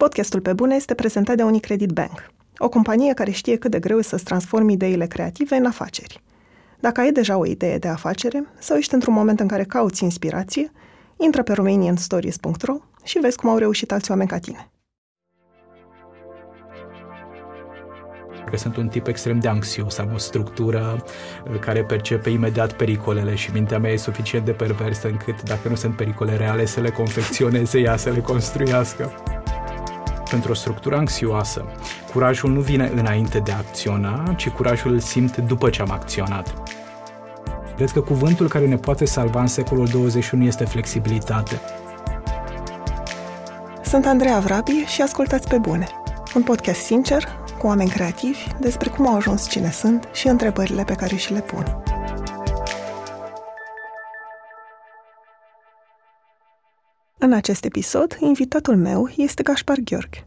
Podcastul Pe Bune este prezentat de Unicredit Bank, o companie care știe cât de greu e să-ți transformi ideile creative în afaceri. Dacă ai deja o idee de afacere sau ești într-un moment în care cauți inspirație, intră pe romanianstories.ro și vezi cum au reușit alți oameni ca tine. că sunt un tip extrem de anxios, am o structură uh, care percepe imediat pericolele și mintea mea e suficient de perversă încât dacă nu sunt pericole reale să le confecționeze ea, să le construiască. Pentru o structură anxioasă, curajul nu vine înainte de a acționa, ci curajul îl simt după ce am acționat. Cred că cuvântul care ne poate salva în secolul 21 este flexibilitate. Sunt Andreea Vrabi și ascultați pe bune. Un podcast sincer, cu oameni creativi, despre cum au ajuns cine sunt și întrebările pe care și le pun. În acest episod, invitatul meu este Gaspar Gheorghe,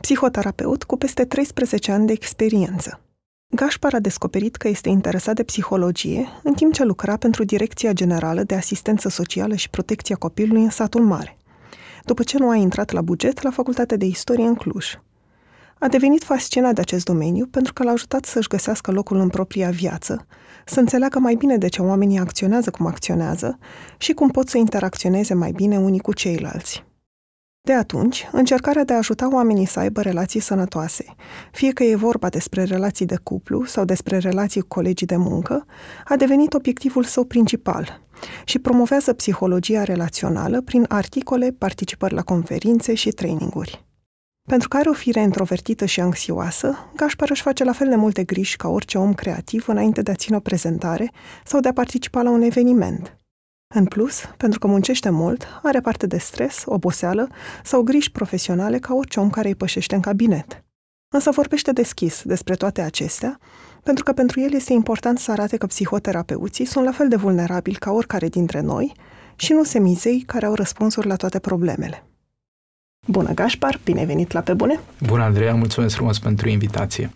psihoterapeut cu peste 13 ani de experiență. Gaspar a descoperit că este interesat de psihologie în timp ce lucra pentru Direcția Generală de Asistență Socială și Protecția Copilului în satul mare, după ce nu a intrat la buget la Facultatea de Istorie în Cluj. A devenit fascinat de acest domeniu pentru că l-a ajutat să-și găsească locul în propria viață, să înțeleagă mai bine de ce oamenii acționează cum acționează și cum pot să interacționeze mai bine unii cu ceilalți. De atunci, încercarea de a ajuta oamenii să aibă relații sănătoase, fie că e vorba despre relații de cuplu sau despre relații cu colegii de muncă, a devenit obiectivul său principal și promovează psihologia relațională prin articole, participări la conferințe și traininguri. Pentru că are o fire introvertită și anxioasă, Gașpar își face la fel de multe griji ca orice om creativ înainte de a ține o prezentare sau de a participa la un eveniment. În plus, pentru că muncește mult, are parte de stres, oboseală sau griji profesionale ca orice om care îi pășește în cabinet. Însă vorbește deschis despre toate acestea, pentru că pentru el este important să arate că psihoterapeuții sunt la fel de vulnerabili ca oricare dintre noi și nu semizei care au răspunsuri la toate problemele. Bună, Gașpar! Bine ai venit la Pe Bune! Bună, Andreea! Mulțumesc frumos pentru invitație!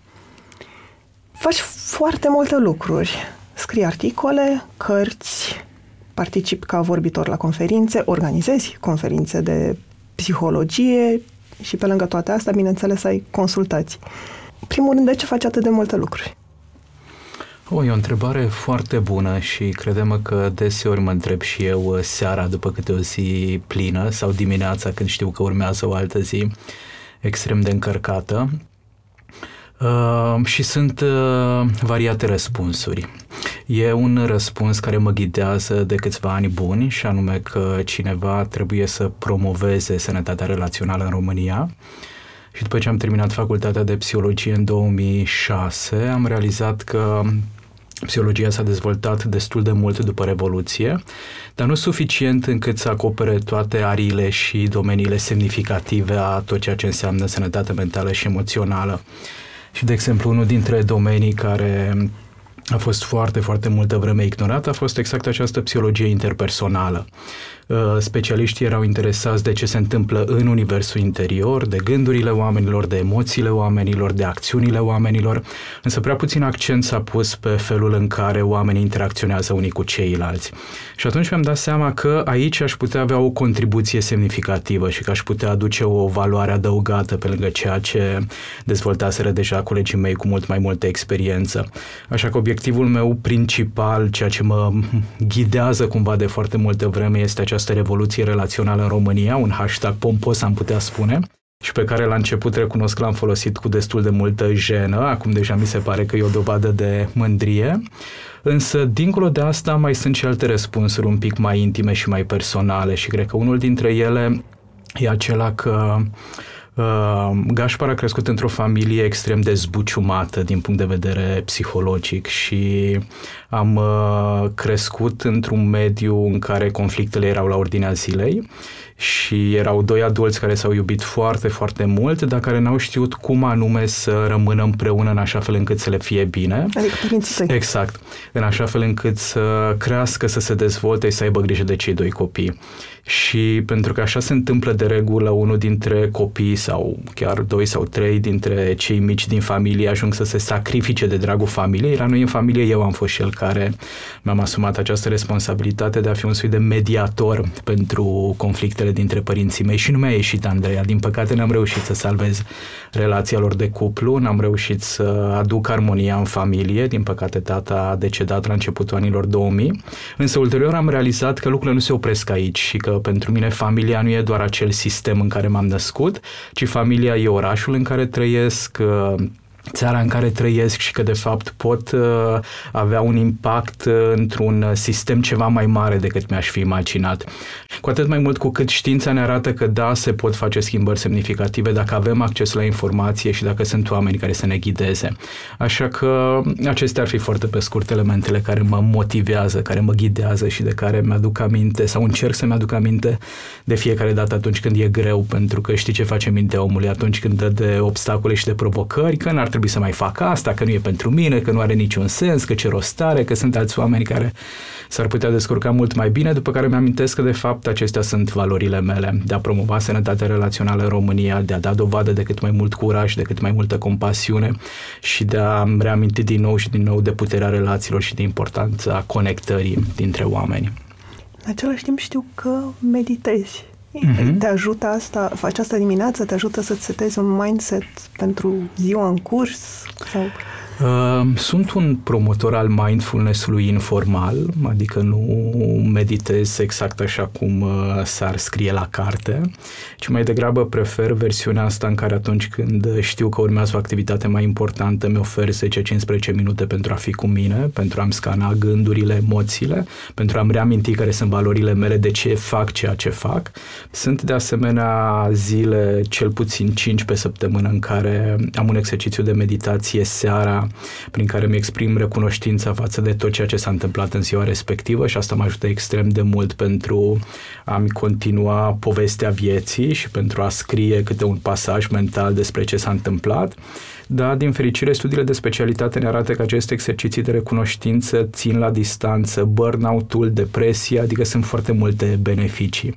Faci foarte multe lucruri. Scrii articole, cărți, participi ca vorbitor la conferințe, organizezi conferințe de psihologie și pe lângă toate astea, bineînțeles, ai consultații. Primul rând, de ce faci atât de multe lucruri? O, e o întrebare foarte bună și credem că deseori mă întreb și eu uh, seara după câte o zi plină sau dimineața când știu că urmează o altă zi extrem de încărcată. Uh, și sunt uh, variate răspunsuri. E un răspuns care mă ghidează de câțiva ani buni și anume că cineva trebuie să promoveze sănătatea relațională în România. Și după ce am terminat facultatea de psihologie în 2006, am realizat că Psihologia s-a dezvoltat destul de mult după Revoluție, dar nu suficient încât să acopere toate ariile și domeniile semnificative a tot ceea ce înseamnă sănătate mentală și emoțională. Și, de exemplu, unul dintre domenii care a fost foarte, foarte multă vreme ignorat a fost exact această psihologie interpersonală. Uh, specialiștii erau interesați de ce se întâmplă în universul interior, de gândurile oamenilor, de emoțiile oamenilor, de acțiunile oamenilor, însă prea puțin accent s-a pus pe felul în care oamenii interacționează unii cu ceilalți. Și atunci mi-am dat seama că aici aș putea avea o contribuție semnificativă și că aș putea aduce o valoare adăugată pe lângă ceea ce dezvoltaseră deja colegii mei cu mult mai multă experiență. Așa că obiectivul meu principal, ceea ce mă ghidează cumva de foarte multă vreme, este această revoluție relațională în România, un hashtag pompos am putea spune, și pe care la început recunosc că l-am folosit cu destul de multă jenă, acum deja mi se pare că e o dovadă de mândrie. Însă, dincolo de asta, mai sunt și alte răspunsuri un pic mai intime și mai personale și cred că unul dintre ele e acela că Uh, Gașpar a crescut într-o familie extrem de zbuciumată din punct de vedere psihologic și am uh, crescut într-un mediu în care conflictele erau la ordinea zilei și erau doi adulți care s-au iubit foarte, foarte mult, dar care n-au știut cum anume să rămână împreună în așa fel încât să le fie bine. Adică părinții tăi. Exact. În așa fel încât să crească, să se dezvolte și să aibă grijă de cei doi copii. Și pentru că așa se întâmplă de regulă, unul dintre copii sau chiar doi sau trei dintre cei mici din familie ajung să se sacrifice de dragul familiei. La noi în familie eu am fost cel care mi-am asumat această responsabilitate de a fi un soi de mediator pentru conflictele conflictele dintre părinții mei și nu mi-a ieșit Andreea. Din păcate n-am reușit să salvez relația lor de cuplu, n-am reușit să aduc armonia în familie. Din păcate tata a decedat la începutul anilor 2000. Însă ulterior am realizat că lucrurile nu se opresc aici și că pentru mine familia nu e doar acel sistem în care m-am născut, ci familia e orașul în care trăiesc, țara în care trăiesc și că de fapt pot uh, avea un impact uh, într-un sistem ceva mai mare decât mi-aș fi imaginat. Cu atât mai mult cu cât știința ne arată că da, se pot face schimbări semnificative dacă avem acces la informație și dacă sunt oameni care să ne ghideze. Așa că acestea ar fi foarte pe scurt elementele care mă motivează, care mă ghidează și de care mi-aduc aminte sau încerc să-mi aduc aminte de fiecare dată atunci când e greu, pentru că știi ce face mintea omului atunci când dă de obstacole și de provocări, că n-ar trebui să mai fac asta, că nu e pentru mine, că nu are niciun sens, că ce rost are, că sunt alți oameni care s-ar putea descurca mult mai bine, după care mi-amintesc că de fapt acestea sunt valorile mele, de a promova sănătatea relațională în România, de a da dovadă de cât mai mult curaj, de cât mai multă compasiune și de a reaminti din nou și din nou de puterea relațiilor și de importanța conectării dintre oameni. În același timp știu că meditezi. Uh-huh. Te ajută asta, faci asta dimineața, te ajută să-ți setezi un mindset pentru ziua în curs? Sau... Uh, sunt un promotor al mindfulness-ului informal, adică nu meditez exact așa cum uh, s-ar scrie la carte, ci mai degrabă prefer versiunea asta în care atunci când știu că urmează o activitate mai importantă, mi ofer 10-15 minute pentru a fi cu mine, pentru a-mi scana gândurile, emoțiile, pentru a-mi reaminti care sunt valorile mele, de ce fac ceea ce fac. Sunt de asemenea zile, cel puțin 5 pe săptămână, în care am un exercițiu de meditație seara prin care mi exprim recunoștința față de tot ceea ce s-a întâmplat în ziua respectivă și asta mă ajută extrem de mult pentru a-mi continua povestea vieții și pentru a scrie câte un pasaj mental despre ce s-a întâmplat. Da, din fericire, studiile de specialitate ne arată că aceste exerciții de recunoștință țin la distanță burnout-ul, depresia, adică sunt foarte multe beneficii.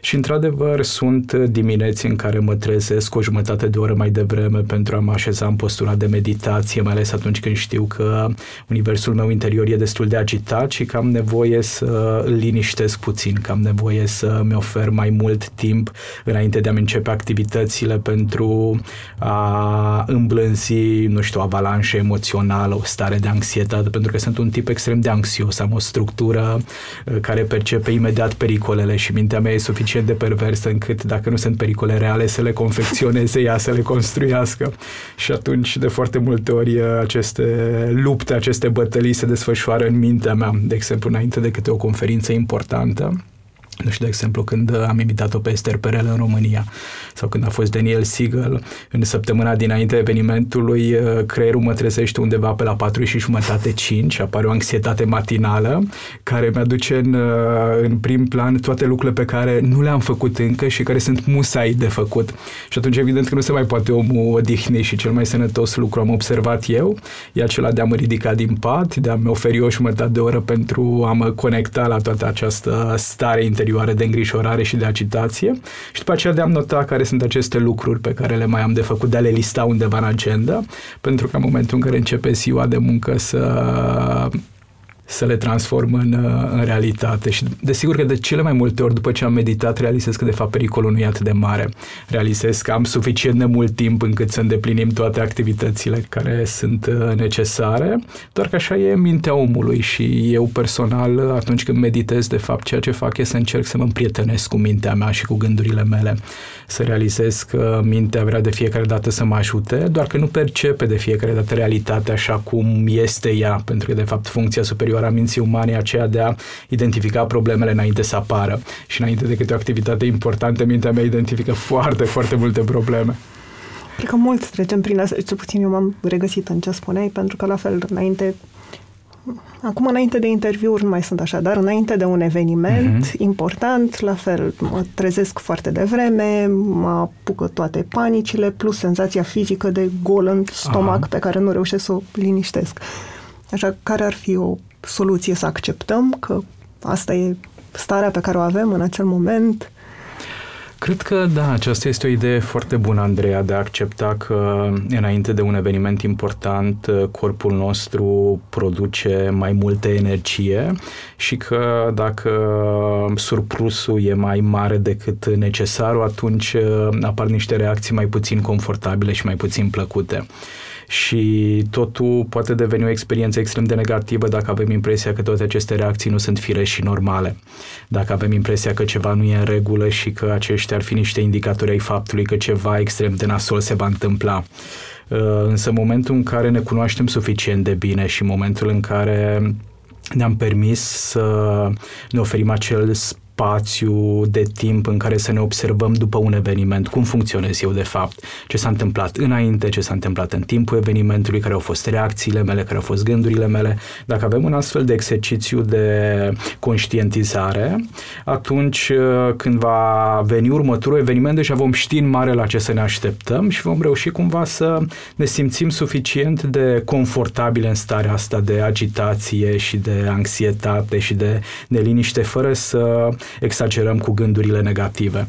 Și, într-adevăr, sunt dimineți în care mă trezesc o jumătate de oră mai devreme pentru a mă așeza în postura de meditație, mai ales atunci când știu că universul meu interior e destul de agitat și că am nevoie să îl liniștesc puțin, că am nevoie să-mi ofer mai mult timp înainte de a-mi începe activitățile pentru a îmblânzi, nu știu, o avalanșă emoțională, o stare de anxietate, pentru că sunt un tip extrem de anxios, am o structură uh, care percepe imediat pericolele și mintea mea e suficient suficient de perversă încât dacă nu sunt pericole reale să le confecționeze ea, să le construiască. Și atunci de foarte multe ori aceste lupte, aceste bătălii se desfășoară în mintea mea. De exemplu, înainte de câte o conferință importantă, nu știu, de exemplu, când am imitat-o pe Esther Perel în România sau când a fost Daniel Siegel în săptămâna dinainte evenimentului, uh, creierul mă trezește undeva pe la 4 și jumătate 5, apare o anxietate matinală care mi-aduce în, uh, în prim plan toate lucrurile pe care nu le-am făcut încă și care sunt musai de făcut. Și atunci evident că nu se mai poate omul odihni și cel mai sănătos lucru am observat eu, e acela de a mă ridica din pat, de a mi oferi o jumătate de oră pentru a mă conecta la toată această stare interioară interioare de îngrijorare și de agitație și după aceea de a nota care sunt aceste lucruri pe care le mai am de făcut, de a le lista undeva în agenda, pentru că în momentul în care începe ziua de muncă să să le transform în, uh, în realitate. Și desigur că de cele mai multe ori după ce am meditat realizez că de fapt pericolul nu e atât de mare. Realizez că am suficient de mult timp încât să îndeplinim toate activitățile care sunt uh, necesare, doar că așa e mintea omului și eu personal atunci când meditez de fapt ceea ce fac e să încerc să mă împrietenesc cu mintea mea și cu gândurile mele, să realizez că mintea vrea de fiecare dată să mă ajute, doar că nu percepe de fiecare dată realitatea așa cum este ea, pentru că de fapt funcția superioară a minții umane aceea de a identifica problemele înainte să apară. Și înainte de câte o activitate importantă, mintea mea identifică foarte, foarte multe probleme. Cred că mulți trecem prin asta, cel puțin eu m-am regăsit în ce spuneai, pentru că la fel, înainte Acum, înainte de interviuri, nu mai sunt așa, dar înainte de un eveniment uh-huh. important, la fel, mă trezesc foarte devreme, mă apucă toate panicile, plus senzația fizică de gol în stomac Aha. pe care nu reușesc să o liniștesc. Așa, care ar fi o soluție să acceptăm că asta e starea pe care o avem în acel moment? Cred că da, aceasta este o idee foarte bună, Andreea, de a accepta că înainte de un eveniment important, corpul nostru produce mai multă energie și că dacă surplusul e mai mare decât necesarul, atunci apar niște reacții mai puțin confortabile și mai puțin plăcute și totul poate deveni o experiență extrem de negativă dacă avem impresia că toate aceste reacții nu sunt fire și normale. Dacă avem impresia că ceva nu e în regulă și că aceștia ar fi niște indicatori ai faptului că ceva extrem de nasol se va întâmpla. Uh, însă momentul în care ne cunoaștem suficient de bine și momentul în care ne-am permis să ne oferim acel spațiu de timp în care să ne observăm după un eveniment, cum funcționez eu de fapt, ce s-a întâmplat înainte, ce s-a întâmplat în timpul evenimentului, care au fost reacțiile mele, care au fost gândurile mele. Dacă avem un astfel de exercițiu de conștientizare, atunci uh, când va veni următorul eveniment, deja vom ști în mare la ce să ne așteptăm și vom reuși cumva să ne simțim suficient de confortabile în starea asta de agitație și de anxietate și de neliniște, fără să exagerăm cu gândurile negative.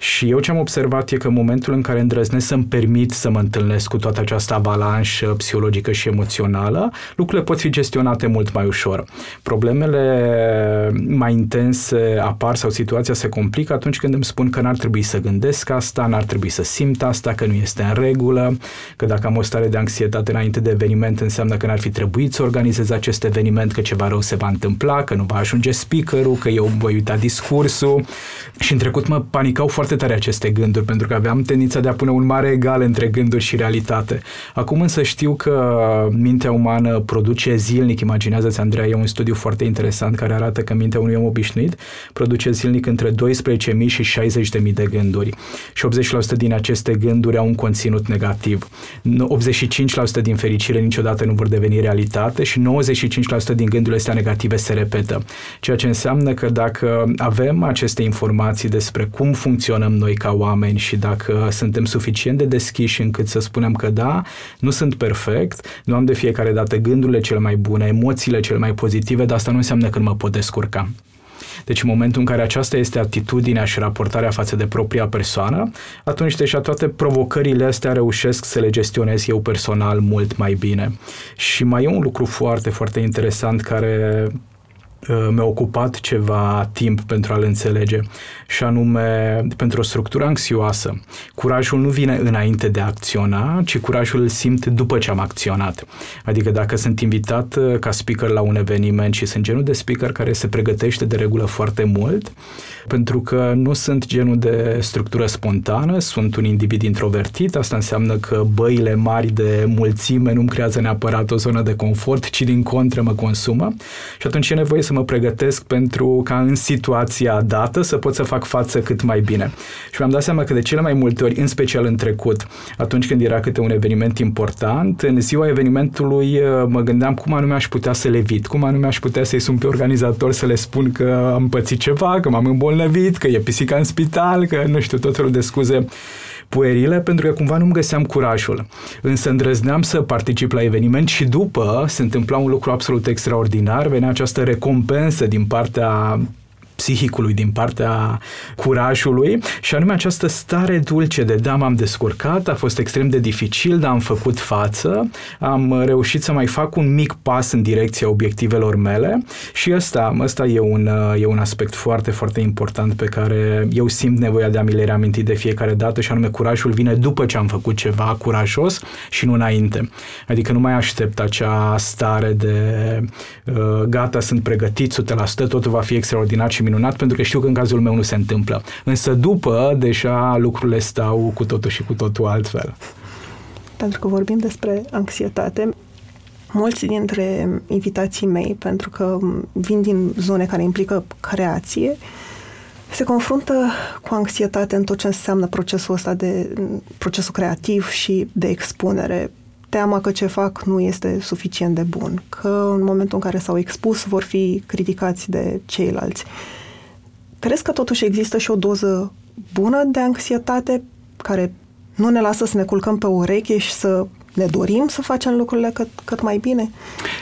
Și eu ce am observat e că în momentul în care îndrăznesc să-mi permit să mă întâlnesc cu toată această avalanșă psihologică și emoțională, lucrurile pot fi gestionate mult mai ușor. Problemele mai intense apar sau situația se complică atunci când îmi spun că n-ar trebui să gândesc asta, n-ar trebui să simt asta, că nu este în regulă, că dacă am o stare de anxietate înainte de eveniment înseamnă că n-ar fi trebuit să organizez acest eveniment, că ceva rău se va întâmpla, că nu va ajunge speakerul, că eu voi uita discursul. Și în trecut mă panicau foarte foarte tare aceste gânduri, pentru că aveam tendința de a pune un mare egal între gânduri și realitate. Acum însă știu că mintea umană produce zilnic, imaginează-ți, Andreea, e un studiu foarte interesant care arată că mintea unui om obișnuit produce zilnic între 12.000 și 60.000 de gânduri. Și 80% din aceste gânduri au un conținut negativ. 85% din fericire niciodată nu vor deveni realitate și 95% din gândurile astea negative se repetă. Ceea ce înseamnă că dacă avem aceste informații despre cum funcționează funcționăm noi ca oameni și dacă suntem suficient de deschiși încât să spunem că da, nu sunt perfect, nu am de fiecare dată gândurile cele mai bune, emoțiile cele mai pozitive, dar asta nu înseamnă că nu mă pot descurca. Deci în momentul în care aceasta este atitudinea și raportarea față de propria persoană, atunci deja toate provocările astea reușesc să le gestionez eu personal mult mai bine. Și mai e un lucru foarte, foarte interesant care Uh, mi-a ocupat ceva timp pentru a-l înțelege și anume pentru o structură anxioasă. Curajul nu vine înainte de a acționa, ci curajul îl simt după ce am acționat. Adică dacă sunt invitat uh, ca speaker la un eveniment și sunt genul de speaker care se pregătește de regulă foarte mult, pentru că nu sunt genul de structură spontană, sunt un individ introvertit, asta înseamnă că băile mari de mulțime nu-mi creează neapărat o zonă de confort, ci din contră mă consumă și atunci e nevoie să mă pregătesc pentru ca în situația dată să pot să fac față cât mai bine. Și mi-am dat seama că de cele mai multe ori, în special în trecut, atunci când era câte un eveniment important, în ziua evenimentului uh, mă gândeam cum anume aș putea să le evit, cum anume aș putea să-i sun pe organizator să le spun că am pățit ceva, că m-am îmbolnăvit, că e pisica în spital, că nu știu, tot felul de scuze puerile pentru că cumva nu-mi găseam curajul. Însă îndrăzneam să particip la eveniment și după se întâmpla un lucru absolut extraordinar, venea această recompensă din partea psihicului, din partea curajului și anume această stare dulce de da, m-am descurcat, a fost extrem de dificil, dar am făcut față, am reușit să mai fac un mic pas în direcția obiectivelor mele și ăsta, ăsta e, un, e un aspect foarte, foarte important pe care eu simt nevoia de a mi le reaminti de fiecare dată și anume curajul vine după ce am făcut ceva curajos și nu înainte. Adică nu mai aștept acea stare de uh, gata, sunt pregătit 100%, totul va fi extraordinar și minunat pentru că știu că în cazul meu nu se întâmplă. Însă după, deja lucrurile stau cu totul și cu totul altfel. Pentru că vorbim despre anxietate, mulți dintre invitații mei, pentru că vin din zone care implică creație, se confruntă cu anxietate în tot ce înseamnă procesul ăsta de procesul creativ și de expunere. Teama că ce fac nu este suficient de bun, că în momentul în care s-au expus vor fi criticați de ceilalți. Uh, Crezi că totuși există și o doză bună de anxietate care nu ne lasă să ne culcăm pe ureche și să Ne dorim să facem lucrurile cât, cât mai bine?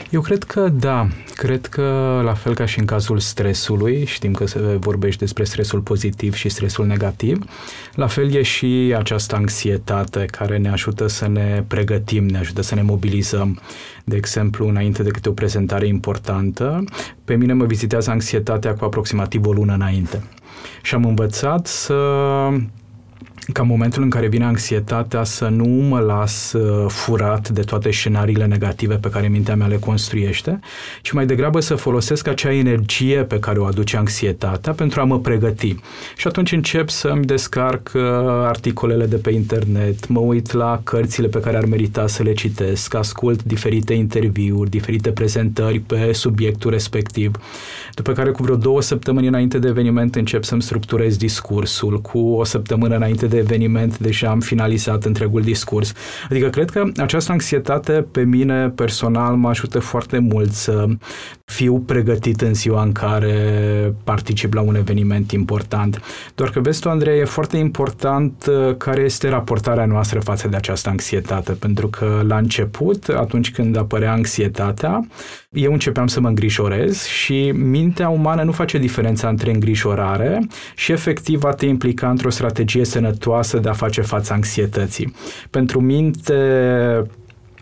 Eu cred că da. Cred că la fel ca și în cazul stresului, știm că se vorbește despre stresul pozitiv și stresul negativ, la fel e și această anxietate care ne ajută să ne pregătim, ne ajută să ne mobilizăm. De exemplu, înainte de câte o prezentare importantă, pe mine mă vizitează anxietatea cu aproximativ o lună înainte. Și am învățat să ca momentul în care vine anxietatea să nu mă las uh, furat de toate scenariile negative pe care mintea mea le construiește, ci mai degrabă să folosesc acea energie pe care o aduce anxietatea pentru a mă pregăti. Și atunci încep să-mi descarc uh, articolele de pe internet, mă uit la cărțile pe care ar merita să le citesc, ascult diferite interviuri, diferite prezentări pe subiectul respectiv, după care cu vreo două săptămâni înainte de eveniment încep să-mi structurez discursul, cu o săptămână înainte de eveniment deja am finalizat întregul discurs. Adică cred că această anxietate pe mine personal mă ajută foarte mult să fiu pregătit în ziua în care particip la un eveniment important. Doar că vezi tu, Andrei, e foarte important uh, care este raportarea noastră față de această anxietate, pentru că la început, atunci când apărea anxietatea, eu începeam să mă îngrijorez și mintea umană nu face diferența între îngrijorare și efectiv a te implica într-o strategie sănătoasă de a face față anxietății. Pentru minte,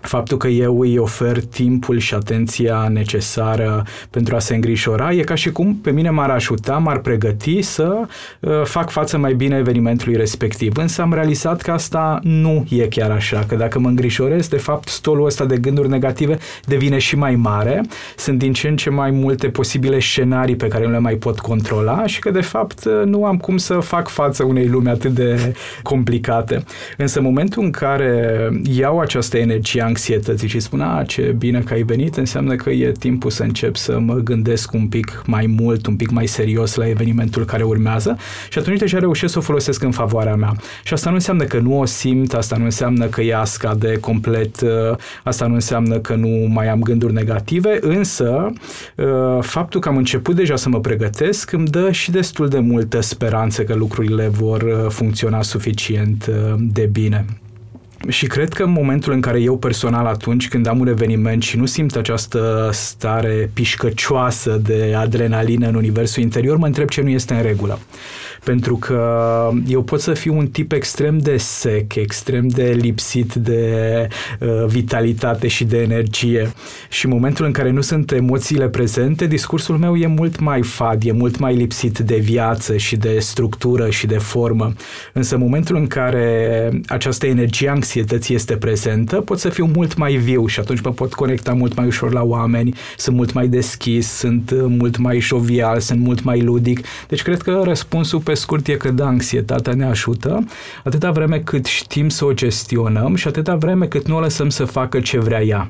faptul că eu îi ofer timpul și atenția necesară pentru a se îngrijora, e ca și cum pe mine m-ar ajuta, m-ar pregăti să uh, fac față mai bine evenimentului respectiv. Însă am realizat că asta nu e chiar așa, că dacă mă îngrijorez, de fapt stolul ăsta de gânduri negative devine și mai mare, sunt din ce în ce mai multe posibile scenarii pe care nu le mai pot controla și că de fapt uh, nu am cum să fac față unei lumi atât de complicate. Însă în momentul în care iau această energie anxietății și spun, a, ce bine că ai venit, înseamnă că e timpul să încep să mă gândesc un pic mai mult, un pic mai serios la evenimentul care urmează și atunci deja reușesc să o folosesc în favoarea mea. Și asta nu înseamnă că nu o simt, asta nu înseamnă că ea scade complet, uh, asta nu înseamnă că nu mai am gânduri negative, însă uh, faptul că am început deja să mă pregătesc îmi dă și destul de multă speranță că lucrurile vor uh, funcționa suficient de bine. Și cred că în momentul în care eu personal atunci când am un eveniment și nu simt această stare pișcăcioasă de adrenalină în universul interior, mă întreb ce nu este în regulă pentru că eu pot să fiu un tip extrem de sec, extrem de lipsit de uh, vitalitate și de energie și în momentul în care nu sunt emoțiile prezente, discursul meu e mult mai fad, e mult mai lipsit de viață și de structură și de formă. Însă în momentul în care această energie anxietății este prezentă, pot să fiu mult mai viu și atunci mă pot conecta mult mai ușor la oameni, sunt mult mai deschis, sunt mult mai jovial, sunt mult mai ludic. Deci cred că răspunsul pe scurt e că da, anxietatea ne ajută atâta vreme cât știm să o gestionăm și atâta vreme cât nu o lăsăm să facă ce vrea ea.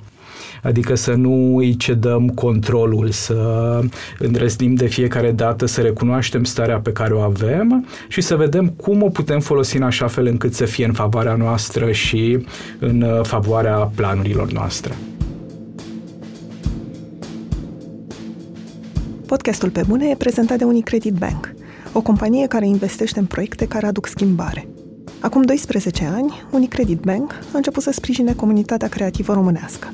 Adică să nu îi cedăm controlul, să îndrăznim de fiecare dată să recunoaștem starea pe care o avem și să vedem cum o putem folosi în așa fel încât să fie în favoarea noastră și în favoarea planurilor noastre. Podcastul Pe Bune e prezentat de Unicredit Bank – o companie care investește în proiecte care aduc schimbare. Acum 12 ani, Unicredit Bank a început să sprijine comunitatea creativă românească.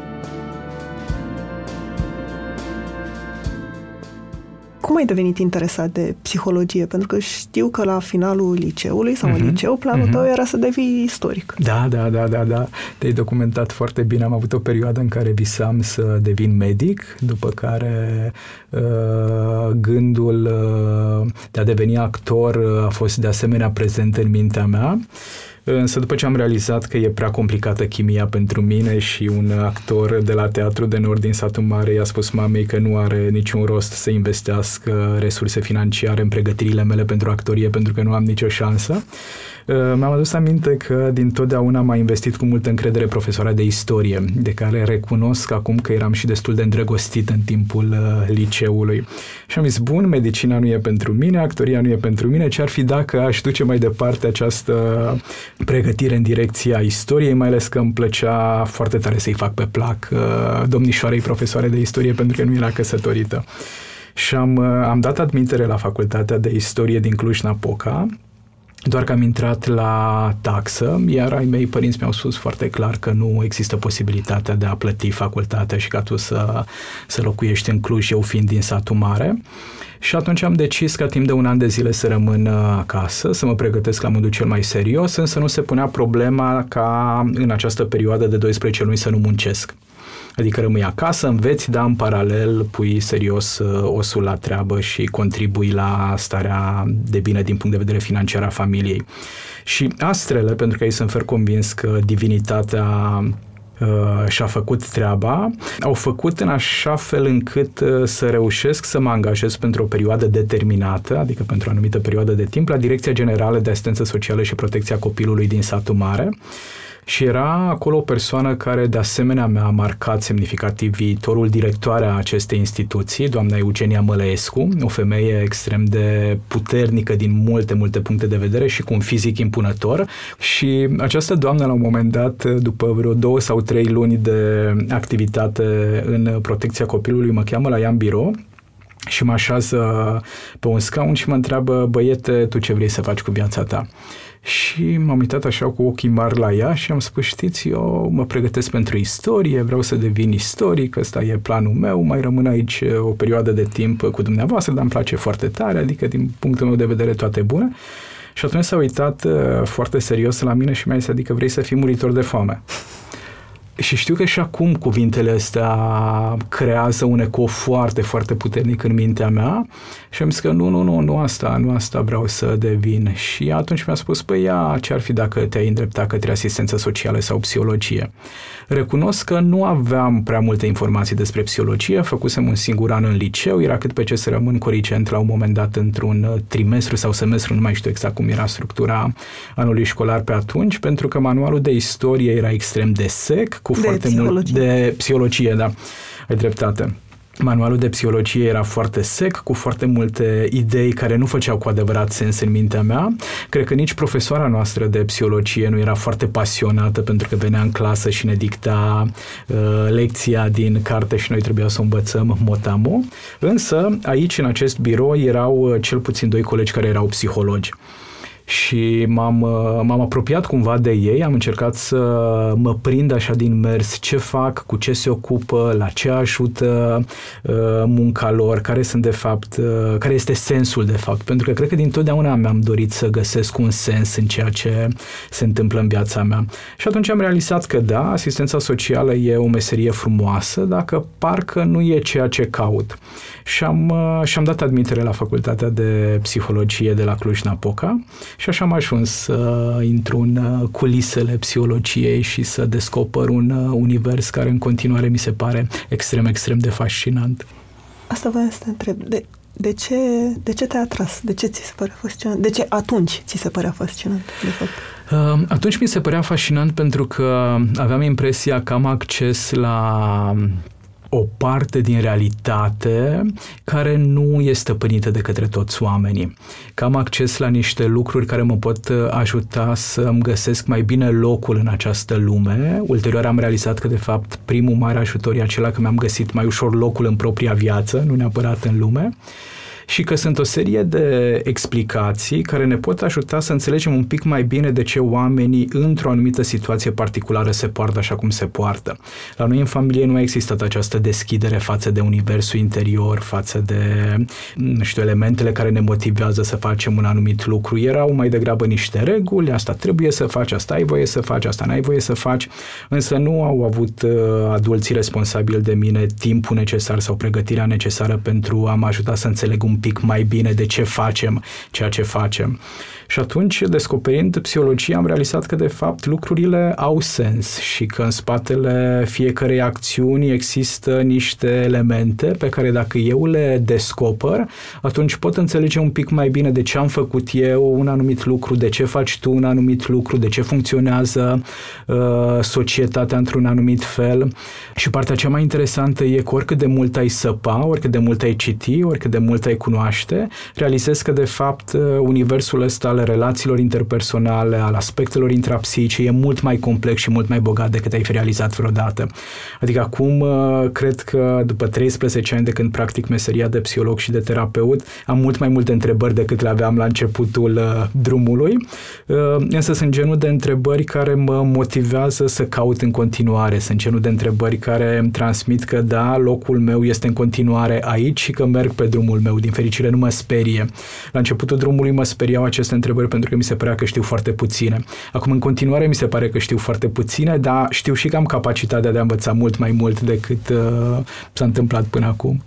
Cum ai devenit interesat de psihologie? Pentru că știu că la finalul liceului sau mm-hmm. în mhm. liceu, planul mm-hmm. tău era să devii istoric. Da, da, da, da, da. Te-ai documentat foarte bine. Am avut o perioadă în care visam să devin medic, după care uh, gândul uh, de a deveni actor uh, a fost de asemenea prezent în mintea mea. Însă după ce am realizat că e prea complicată chimia pentru mine și un actor de la Teatru de Nord din satul mare i-a spus mamei că nu are niciun rost să investească resurse financiare în pregătirile mele pentru actorie pentru că nu am nicio șansă, Uh, mi-am adus aminte că din totdeauna m-a investit cu multă încredere profesoara de istorie, de care recunosc acum că eram și destul de îndrăgostit în timpul uh, liceului. Și am zis, bun, medicina nu e pentru mine, actoria nu e pentru mine, ce ar fi dacă aș duce mai departe această pregătire în direcția istoriei, mai ales că îmi plăcea foarte tare să-i fac pe plac uh, domnișoarei profesoare de istorie pentru că nu era căsătorită. Și am, am dat admitere la Facultatea de Istorie din Cluj-Napoca, doar că am intrat la taxă, iar ai mei părinți mi-au spus foarte clar că nu există posibilitatea de a plăti facultatea și ca tu să, să locuiești în Cluj, eu fiind din satul mare. Și atunci am decis ca timp de un an de zile să rămân uh, acasă, să mă pregătesc la modul cel mai serios, însă nu se punea problema ca în această perioadă de 12 luni să nu muncesc. Adică rămâi acasă, înveți, dar în paralel pui serios uh, osul la treabă și contribui la starea de bine din punct de vedere financiar a familiei. Și astrele, pentru că ei sunt fer convins că divinitatea uh, și-a făcut treaba, au făcut în așa fel încât uh, să reușesc să mă angajez pentru o perioadă determinată, adică pentru o anumită perioadă de timp, la Direcția Generală de Asistență Socială și Protecția Copilului din satul mare, și era acolo o persoană care de asemenea mi-a marcat semnificativ viitorul directoare a acestei instituții, doamna Eugenia Mălăescu, o femeie extrem de puternică din multe, multe puncte de vedere și cu un fizic impunător. Și această doamnă, la un moment dat, după vreo două sau trei luni de activitate în protecția copilului, mă cheamă la ea în birou și mă așează pe un scaun și mă întreabă, băiete, tu ce vrei să faci cu viața ta? Și m-am uitat așa cu ochii mari la ea și am spus, știți, eu mă pregătesc pentru istorie, vreau să devin istoric, ăsta e planul meu, mai rămân aici o perioadă de timp cu dumneavoastră, dar îmi place foarte tare, adică din punctul meu de vedere toate bune. Și atunci s-a uitat uh, foarte serios la mine și mi-a zis, adică vrei să fii muritor de foame. Și știu că și acum cuvintele astea creează un eco foarte, foarte puternic în mintea mea și am zis că nu, nu, nu, nu asta, nu asta vreau să devin. Și atunci mi-a spus, păi ia, ce ar fi dacă te-ai îndrepta către asistență socială sau psihologie? Recunosc că nu aveam prea multe informații despre psihologie, făcusem un singur an în liceu, era cât pe ce să rămân coricent la un moment dat într-un trimestru sau semestru, nu mai știu exact cum era structura anului școlar pe atunci, pentru că manualul de istorie era extrem de sec, cu de foarte psihologie. mult de psihologie, da, ai dreptate. Manualul de psihologie era foarte sec, cu foarte multe idei care nu făceau cu adevărat sens în mintea mea. Cred că nici profesoara noastră de psihologie nu era foarte pasionată pentru că venea în clasă și ne dicta uh, lecția din carte și noi trebuia să o învățăm motamo. Însă, aici, în acest birou, erau uh, cel puțin doi colegi care erau psihologi și m-am, uh, m-am apropiat cumva de ei, am încercat să mă prind așa din mers ce fac, cu ce se ocupă, la ce ajută uh, munca lor, care sunt de fapt, uh, care este sensul de fapt, pentru că cred că din totdeauna mi-am dorit să găsesc un sens în ceea ce se întâmplă în viața mea. Și atunci am realizat că da, asistența socială e o meserie frumoasă, dacă parcă nu e ceea ce caut și am, uh, și am dat admitere la Facultatea de Psihologie de la Cluj-Napoca și așa am ajuns să intru în uh, culisele psihologiei și să descoper un uh, univers care în continuare mi se pare extrem, extrem de fascinant. Asta voiam să te întreb. De, de ce, de ce te-a atras? De ce ți se părea fascinant? De ce atunci ți se părea fascinant, de fapt? Atunci mi se părea fascinant pentru că aveam impresia că am acces la o parte din realitate care nu este stăpânită de către toți oamenii. Că am acces la niște lucruri care mă pot uh, ajuta să îmi găsesc mai bine locul în această lume. Ulterior am realizat că, de fapt, primul mare ajutor e acela că mi-am găsit mai ușor locul în propria viață, nu neapărat în lume și că sunt o serie de explicații care ne pot ajuta să înțelegem un pic mai bine de ce oamenii într-o anumită situație particulară se poartă așa cum se poartă. La noi în familie nu a existat această deschidere față de universul interior, față de, nu știu, elementele care ne motivează să facem un anumit lucru. Erau mai degrabă niște reguli, asta trebuie să faci, asta ai voie să faci, asta n-ai voie să faci, însă nu au avut uh, adulții responsabili de mine timpul necesar sau pregătirea necesară pentru a mă ajuta să înțeleg un pic mai bine de ce facem ceea ce facem. Și atunci, descoperind psihologia, am realizat că, de fapt, lucrurile au sens și că în spatele fiecarei acțiuni există niște elemente pe care, dacă eu le descoper, atunci pot înțelege un pic mai bine de ce am făcut eu un anumit lucru, de ce faci tu un anumit lucru, de ce funcționează uh, societatea într-un anumit fel. Și partea cea mai interesantă e că oricât de mult ai săpa, oricât de mult ai citi, oricât de mult ai cunoaște, realizezi că, de fapt, uh, universul ăsta ale relațiilor interpersonale, al aspectelor intrapsice, e mult mai complex și mult mai bogat decât ai fi realizat vreodată. Adică acum uh, cred că după 13 ani de când practic meseria de psiholog și de terapeut, am mult mai multe întrebări decât le aveam la începutul uh, drumului, uh, însă sunt genul de întrebări care mă motivează să caut în continuare, sunt genul de întrebări care îmi transmit că da, locul meu este în continuare aici și că merg pe drumul meu. Din fericire nu mă sperie. La începutul drumului mă speriau aceste întrebări întrebări pentru că mi se părea că știu foarte puține. Acum, în continuare, mi se pare că știu foarte puține, dar știu și că am capacitatea de a învăța mult mai mult decât uh, s-a întâmplat până acum.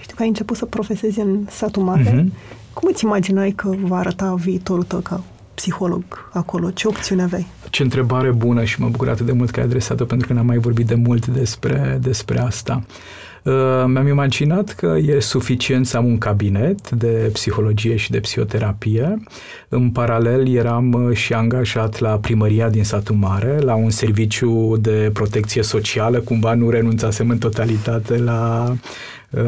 Știu că ai început să profesezi în satul mare. Mm-hmm. Cum îți imaginai că va arăta viitorul tău ca psiholog acolo? Ce opțiune aveai? Ce întrebare bună și mă bucur atât de mult că ai adresat-o pentru că n-am mai vorbit de mult despre, despre asta. Uh, mi-am imaginat că e suficient să am un cabinet de psihologie și de psihoterapie. În paralel eram uh, și angajat la primăria din satul mare, la un serviciu de protecție socială, cumva nu renunțasem în totalitate la uh,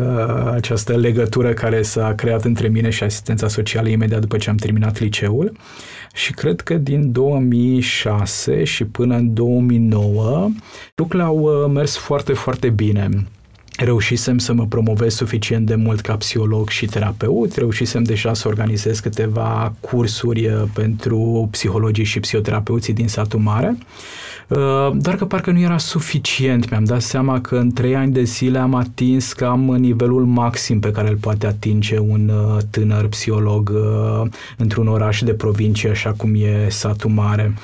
această legătură care s-a creat între mine și asistența socială imediat după ce am terminat liceul. Și cred că din 2006 și până în 2009 lucrurile au mers foarte, foarte bine reușisem să mă promovez suficient de mult ca psiholog și terapeut, reușisem deja să organizez câteva cursuri uh, pentru psihologii și psihoterapeuții din satul mare, uh, doar că parcă nu era suficient. Mi-am dat seama că în trei ani de zile am atins cam nivelul maxim pe care îl poate atinge un uh, tânăr psiholog într-un oraș de provincie, așa cum e satul mare.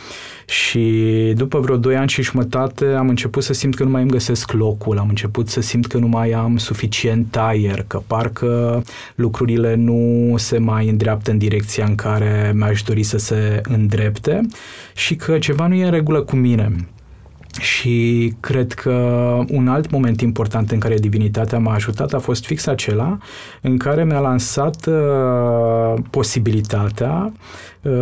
Și după vreo 2 ani și jumătate am început să simt că nu mai îmi găsesc locul, am început să simt că nu mai am suficient aer, că parcă lucrurile nu se mai îndreaptă în direcția în care mi-aș dori să se îndrepte și că ceva nu e în regulă cu mine. Și cred că un alt moment important în care divinitatea m-a ajutat a fost fix acela în care mi-a lansat uh, posibilitatea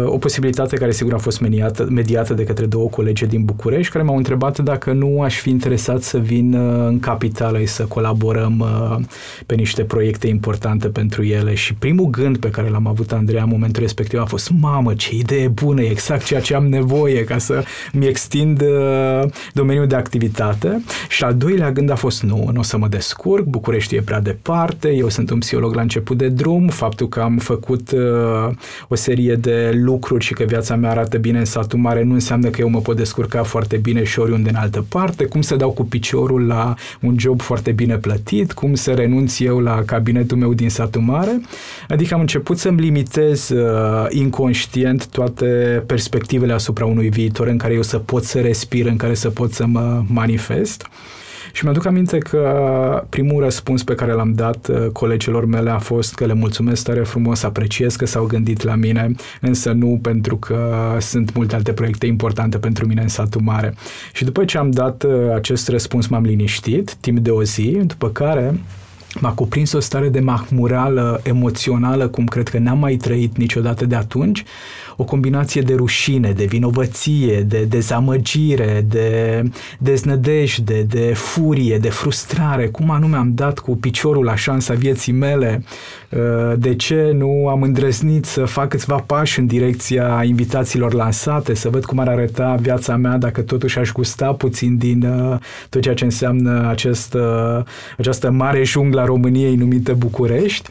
o posibilitate care sigur a fost mediată, mediată de către două colegi din București care m-au întrebat dacă nu aș fi interesat să vin uh, în capitală și să colaborăm uh, pe niște proiecte importante pentru ele. Și primul gând pe care l-am avut Andreea în momentul respectiv a fost mamă, ce idee bună, e exact ceea ce am nevoie ca să mi extind uh, domeniul de activitate. Și al doilea gând a fost nu, nu o să mă descurc, București e prea departe, eu sunt un psiholog la început de drum, faptul că am făcut o serie de lucruri și că viața mea arată bine în satul mare nu înseamnă că eu mă pot descurca foarte bine și oriunde în altă parte, cum să dau cu piciorul la un job foarte bine plătit, cum să renunț eu la cabinetul meu din satul mare. Adică am început să-mi limitez uh, inconștient toate perspectivele asupra unui viitor în care eu să pot să respir, în care să pot să mă manifest. Și mi-aduc aminte că primul răspuns pe care l-am dat uh, colegilor mele a fost că le mulțumesc tare frumos, apreciez că s-au gândit la mine, însă nu pentru că sunt multe alte proiecte importante pentru mine în satul mare. Și după ce am dat uh, acest răspuns m-am liniștit timp de o zi, după care m-a cuprins o stare de mahmurală emoțională, cum cred că n-am mai trăit niciodată de atunci, o combinație de rușine, de vinovăție, de dezamăgire, de deznădejde, de furie, de frustrare. Cum anume am dat cu piciorul la șansa vieții mele? Uh, de ce nu am îndrăznit să fac câțiva pași în direcția invitațiilor lansate, să văd cum ar arăta viața mea dacă totuși aș gusta puțin din uh, tot ceea ce înseamnă acest, această mare junglă a României numită București?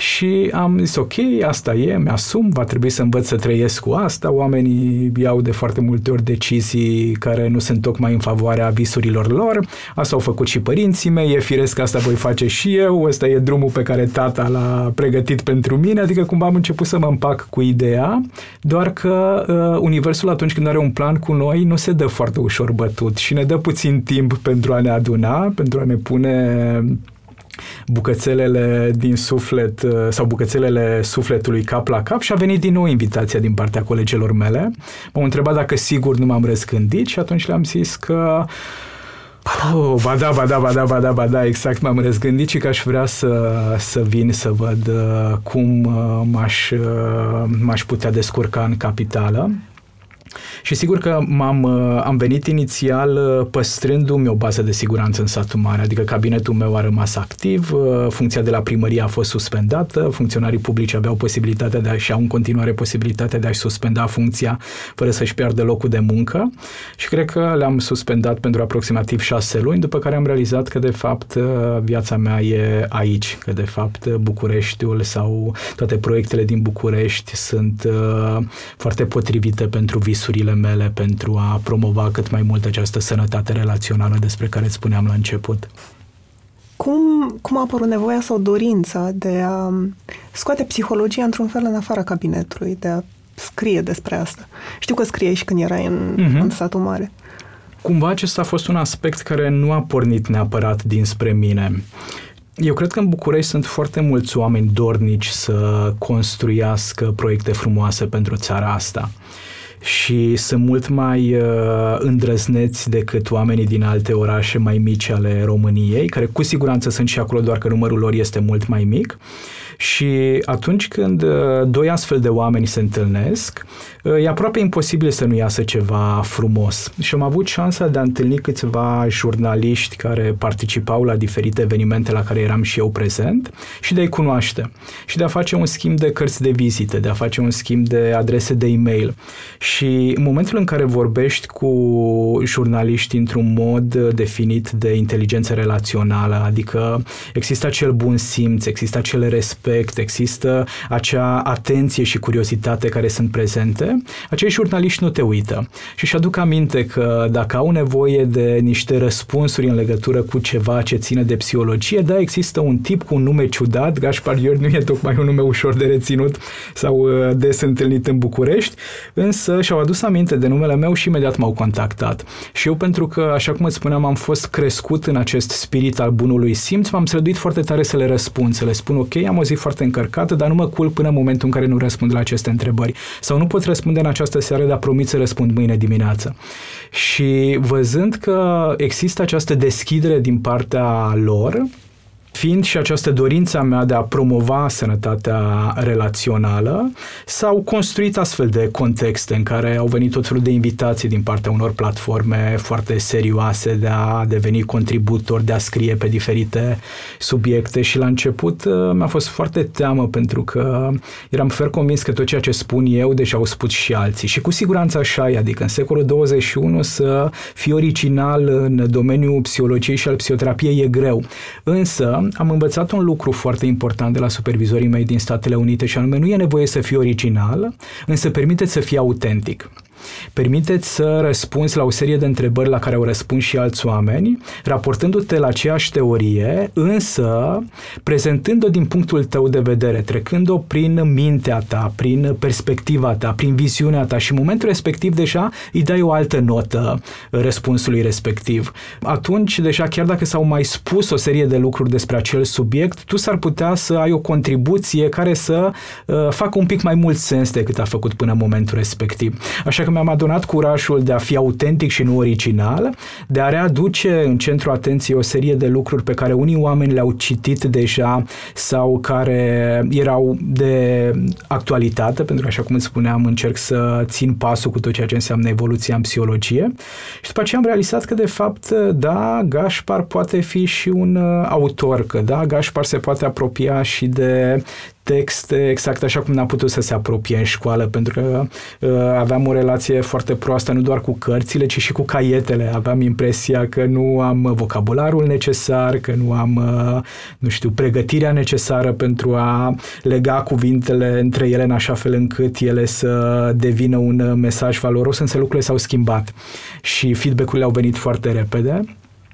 Și am zis ok, asta e, mi-asum, va trebui să învăț să trăiesc cu asta. Oamenii iau de foarte multe ori decizii care nu sunt tocmai în favoarea visurilor lor. Asta au făcut și părinții mei, e firesc că asta voi face și eu, ăsta e drumul pe care tata l-a pregătit pentru mine, adică cumva am început să mă împac cu ideea, doar că uh, universul atunci când are un plan cu noi nu se dă foarte ușor bătut și ne dă puțin timp pentru a ne aduna, pentru a ne pune bucățelele din suflet uh, sau bucățelele sufletului cap la cap și a venit din nou invitația din partea colegilor mele. M-au întrebat dacă sigur nu m-am răzgândit și atunci le-am zis că Oh, ba da, ba da, ba da, ba da, ba da, exact, m-am răzgândit și că aș vrea să, să vin să văd uh, cum uh, m-aș, uh, m-aș putea descurca în capitală. Și sigur că m-am, uh, am venit inițial uh, păstrându-mi o bază de siguranță în satul mare, adică cabinetul meu a rămas activ, uh, funcția de la primărie a fost suspendată, funcționarii publici aveau posibilitatea de a-și au în continuare posibilitatea de a-și suspenda funcția fără să-și piardă locul de muncă. Și cred că le-am suspendat pentru aproximativ șase luni, după care am realizat că de fapt viața mea e aici, că de fapt Bucureștiul sau toate proiectele din București sunt foarte potrivite pentru visurile eforturile mele pentru a promova cât mai mult această sănătate relațională despre care îți spuneam la început. Cum, cum a apărut nevoia sau dorința de a scoate psihologia într-un fel în afara cabinetului, de a scrie despre asta? Știu că scriei și când erai în, uh-huh. în satul mare. Cumva acesta a fost un aspect care nu a pornit neapărat dinspre mine. Eu cred că în București sunt foarte mulți oameni dornici să construiască proiecte frumoase pentru țara asta și sunt mult mai uh, îndrăzneți decât oamenii din alte orașe mai mici ale României, care cu siguranță sunt și acolo, doar că numărul lor este mult mai mic. Și atunci când uh, doi astfel de oameni se întâlnesc, uh, e aproape imposibil să nu iasă ceva frumos. Și am avut șansa de a întâlni câțiva jurnaliști care participau la diferite evenimente la care eram și eu prezent și de a-i cunoaște și de a face un schimb de cărți de vizite, de a face un schimb de adrese de e-mail. Și în momentul în care vorbești cu jurnaliști într-un mod definit de inteligență relațională, adică există acel bun simț, există acel respect, respect, există acea atenție și curiozitate care sunt prezente, acei jurnaliști nu te uită. Și își aduc aminte că dacă au nevoie de niște răspunsuri în legătură cu ceva ce ține de psihologie, da, există un tip cu un nume ciudat, Gaspar Ior nu e tocmai un nume ușor de reținut sau uh, des întâlnit în București, însă și-au adus aminte de numele meu și imediat m-au contactat. Și eu, pentru că, așa cum îți spuneam, am fost crescut în acest spirit al bunului simț, m-am străduit foarte tare să le răspund, să le spun, ok, am o zi foarte încărcată, dar nu mă culp până în momentul în care nu răspund la aceste întrebări. Sau nu pot răspunde în această seară, dar promit să răspund mâine dimineață. Și văzând că există această deschidere din partea lor, fiind și această dorință a mea de a promova sănătatea relațională, s-au construit astfel de contexte în care au venit tot felul de invitații din partea unor platforme foarte serioase de a deveni contributor, de a scrie pe diferite subiecte și la început uh, mi-a fost foarte teamă pentru că eram fer convins că tot ceea ce spun eu deja au spus și alții și cu siguranță așa e, adică în secolul 21 să fii original în domeniul psihologiei și al psihoterapiei e greu. Însă am învățat un lucru foarte important de la supervizorii mei din Statele Unite și anume nu e nevoie să fii original, însă permiteți să fii autentic. Permiteți să răspunzi la o serie de întrebări la care au răspuns și alți oameni, raportându-te la aceeași teorie, însă prezentând-o din punctul tău de vedere, trecând-o prin mintea ta, prin perspectiva ta, prin viziunea ta și în momentul respectiv deja îi dai o altă notă răspunsului respectiv. Atunci, deja chiar dacă s-au mai spus o serie de lucruri despre acel subiect, tu s-ar putea să ai o contribuție care să uh, facă un pic mai mult sens decât a făcut până în momentul respectiv. Așa că că mi-am adunat curajul de a fi autentic și nu original, de a readuce în centru atenției o serie de lucruri pe care unii oameni le-au citit deja sau care erau de actualitate, pentru că, așa cum îți spuneam, încerc să țin pasul cu tot ceea ce înseamnă evoluția în psihologie. Și după aceea am realizat că, de fapt, da, Gașpar poate fi și un uh, autor, că da, Gașpar se poate apropia și de texte exact așa cum n-a putut să se apropie în școală, pentru că uh, aveam o relație foarte proastă nu doar cu cărțile, ci și cu caietele. Aveam impresia că nu am vocabularul necesar, că nu am, uh, nu știu, pregătirea necesară pentru a lega cuvintele între ele în așa fel încât ele să devină un mesaj valoros, însă lucrurile s-au schimbat și feedback-urile au venit foarte repede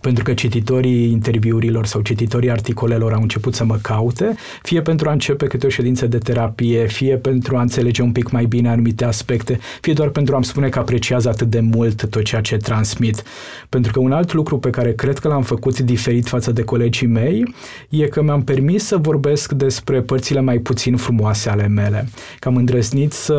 pentru că cititorii interviurilor sau cititorii articolelor au început să mă caute, fie pentru a începe câte o ședință de terapie, fie pentru a înțelege un pic mai bine anumite aspecte, fie doar pentru a-mi spune că apreciază atât de mult tot ceea ce transmit. Pentru că un alt lucru pe care cred că l-am făcut diferit față de colegii mei e că mi-am permis să vorbesc despre părțile mai puțin frumoase ale mele. Că am îndrăznit să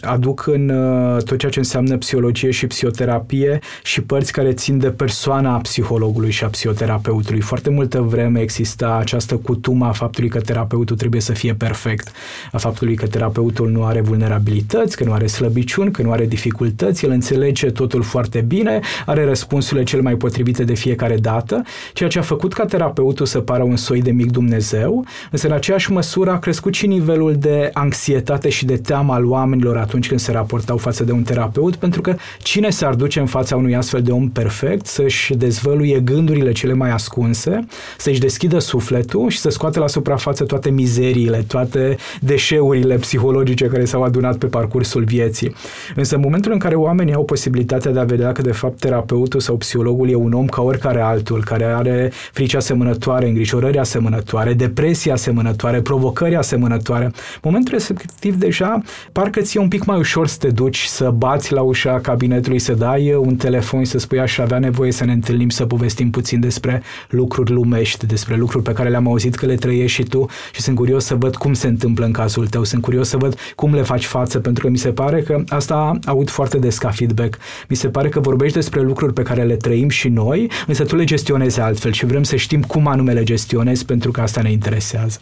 aduc în uh, tot ceea ce înseamnă psihologie și psihoterapie și părți care țin de persoana psihologului și a psihoterapeutului. Foarte multă vreme exista această cutumă a faptului că terapeutul trebuie să fie perfect, a faptului că terapeutul nu are vulnerabilități, că nu are slăbiciuni, că nu are dificultăți, el înțelege totul foarte bine, are răspunsurile cel mai potrivite de fiecare dată, ceea ce a făcut ca terapeutul să pară un soi de mic Dumnezeu, însă în aceeași măsură a crescut și nivelul de anxietate și de teamă al oamenilor atunci când se raportau față de un terapeut, pentru că cine s-ar duce în fața unui astfel de om perfect să-și dezvăluie gândurile cele mai ascunse, să-și deschidă sufletul și să scoată la suprafață toate mizeriile, toate deșeurile psihologice care s-au adunat pe parcursul vieții. Însă în momentul în care oamenii au posibilitatea de a vedea că de fapt terapeutul sau psihologul e un om ca oricare altul, care are frici asemănătoare, îngrijorări asemănătoare, depresie asemănătoare, provocări asemănătoare, în momentul respectiv deja parcă ți-e un pic mai ușor să te duci, să bați la ușa cabinetului, să dai un telefon, să spui aș avea nevoie să ne întâlnim, să povestim puțin despre lucruri lumești, despre lucruri pe care le-am auzit că le trăiești și tu și sunt curios să văd cum se întâmplă în cazul tău, sunt curios să văd cum le faci față, pentru că mi se pare că asta aud foarte des ca feedback. Mi se pare că vorbești despre lucruri pe care le trăim și noi, însă tu le gestionezi altfel și vrem să știm cum anume le gestionezi pentru că asta ne interesează.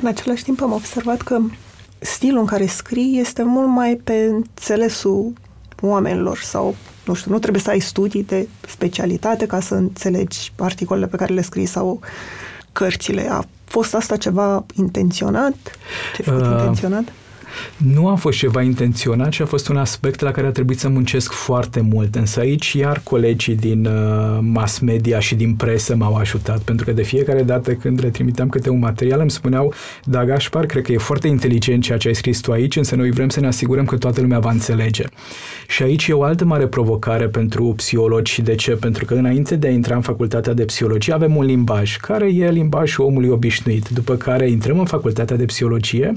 În același timp am observat că stilul în care scrii este mult mai pe înțelesul oamenilor sau, nu știu, nu trebuie să ai studii de specialitate ca să înțelegi articolele pe care le scrii sau cărțile. A fost asta ceva intenționat? Ce uh, intenționat? Nu a fost ceva intenționat, ci a fost un aspect la care a trebuit să muncesc foarte mult. Însă aici iar colegii din uh, mass media și din presă m-au ajutat, pentru că de fiecare dată când le trimiteam câte un material îmi spuneau, da, Gașpar, cred că e foarte inteligent ceea ce ai scris tu aici, însă noi vrem să ne asigurăm că toată lumea va înțelege. Și aici e o altă mare provocare pentru psihologi și de ce? Pentru că înainte de a intra în facultatea de psihologie avem un limbaj, care e limbajul omului obișnuit, după care intrăm în facultatea de psihologie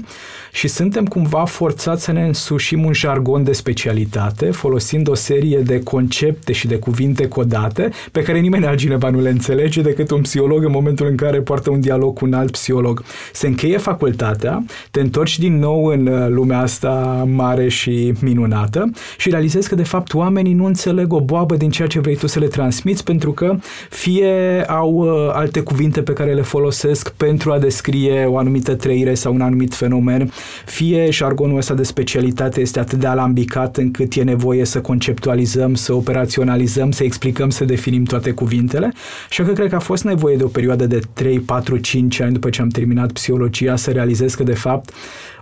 și suntem cumva forțați să ne însușim un jargon de specialitate, folosind o serie de concepte și de cuvinte codate pe care nimeni altcineva nu le înțelege decât un psiholog în momentul în care poartă un dialog cu un alt psiholog. Se încheie facultatea, te întorci din nou în uh, lumea asta mare și minunată și realizezi că de fapt oamenii nu înțeleg o boabă din ceea ce vrei tu să le transmiți pentru că fie au uh, alte cuvinte pe care le folosesc pentru a descrie o anumită trăire sau un anumit fenomen, fie jargonul ăsta de specialitate este atât de alambicat încât e nevoie să conceptualizăm, să operaționalizăm, să explicăm, să definim toate cuvintele. Și că cred că a fost nevoie de o perioadă de 3, 4, 5 ani după ce am terminat psihologia să realizez că de fapt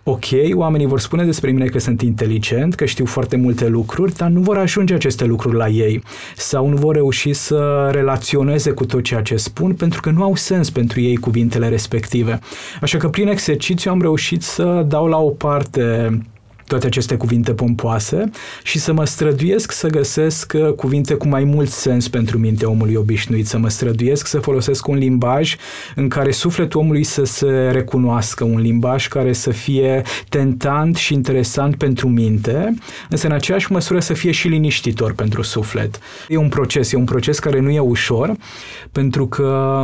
ok, oamenii vor spune despre mine că sunt inteligent, că știu foarte multe lucruri, dar nu vor ajunge aceste lucruri la ei sau nu vor reuși să relaționeze cu tot ceea ce spun pentru că nu au sens pentru ei cuvintele respective. Așa că prin exercițiu am reușit să dau la o parte toate aceste cuvinte pompoase și să mă străduiesc să găsesc uh, cuvinte cu mai mult sens pentru mintea omului obișnuit, să mă străduiesc să folosesc un limbaj în care sufletul omului să se recunoască, un limbaj care să fie tentant și interesant pentru minte, însă în aceeași măsură să fie și liniștitor pentru suflet. E un proces, e un proces care nu e ușor, pentru că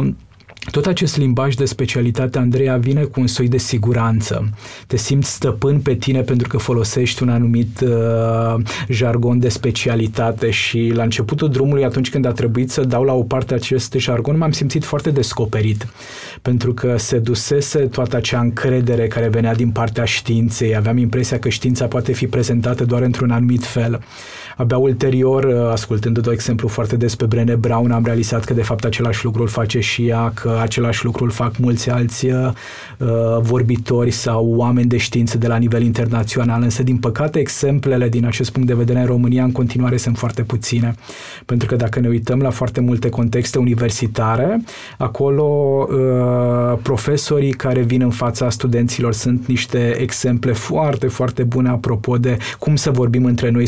tot acest limbaj de specialitate, Andreea, vine cu un soi de siguranță. Te simți stăpân pe tine pentru că folosești un anumit uh, jargon de specialitate și la începutul drumului, atunci când a trebuit să dau la o parte acest jargon, m-am simțit foarte descoperit. Pentru că se dusese toată acea încredere care venea din partea științei. Aveam impresia că știința poate fi prezentată doar într-un anumit fel. Abia ulterior, uh, ascultând de exemplu foarte des pe Brené Brown, am realizat că de fapt același lucru îl face și ea, că că același lucru îl fac mulți alți uh, vorbitori sau oameni de știință de la nivel internațional, însă din păcate exemplele din acest punct de vedere în România în continuare sunt foarte puține. Pentru că dacă ne uităm la foarte multe contexte universitare, acolo uh, profesorii care vin în fața studenților sunt niște exemple foarte, foarte bune apropo de cum să vorbim între noi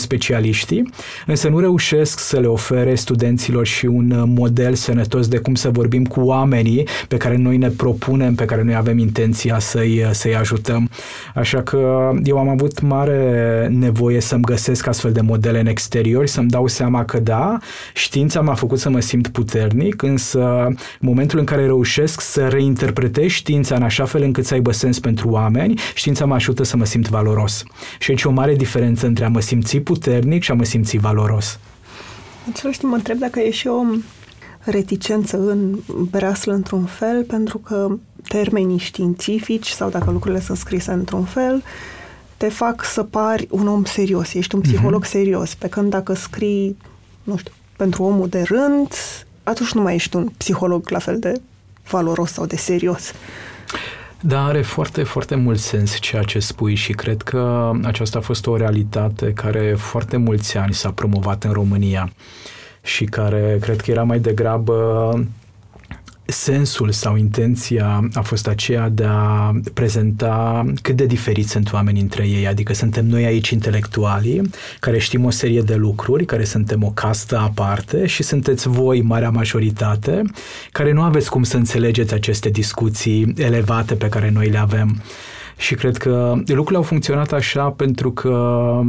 specialiștii, însă nu reușesc să le ofere studenților și un model sănătos de cum să vorbim cu oamenii pe care noi ne propunem, pe care noi avem intenția să-i, să-i ajutăm. Așa că eu am avut mare nevoie să-mi găsesc astfel de modele în exterior, să-mi dau seama că da, știința m-a făcut să mă simt puternic, însă în momentul în care reușesc să reinterpretez știința în așa fel încât să aibă sens pentru oameni, știința mă ajută să mă simt valoros. Și aici o mare diferență între a mă simți puternic și a mă simți valoros. În același timp mă întreb dacă e și o reticență în breaslă într-un fel, pentru că termenii științifici sau dacă lucrurile sunt scrise într-un fel, te fac să pari un om serios, ești un mhm. psiholog mm-hmm. serios, pe când dacă scrii, nu știu, pentru omul de rând, atunci nu mai ești un psiholog la fel de valoros sau de serios. Da, are foarte, foarte mult sens ceea ce spui și cred că aceasta a fost o realitate care foarte mulți ani s-a promovat în România și care cred că era mai degrabă sensul sau intenția a fost aceea de a prezenta cât de diferiți sunt oamenii între ei, adică suntem noi aici intelectualii, care știm o serie de lucruri, care suntem o castă aparte și sunteți voi, marea majoritate, care nu aveți cum să înțelegeți aceste discuții elevate pe care noi le avem. Și cred că lucrurile au funcționat așa pentru că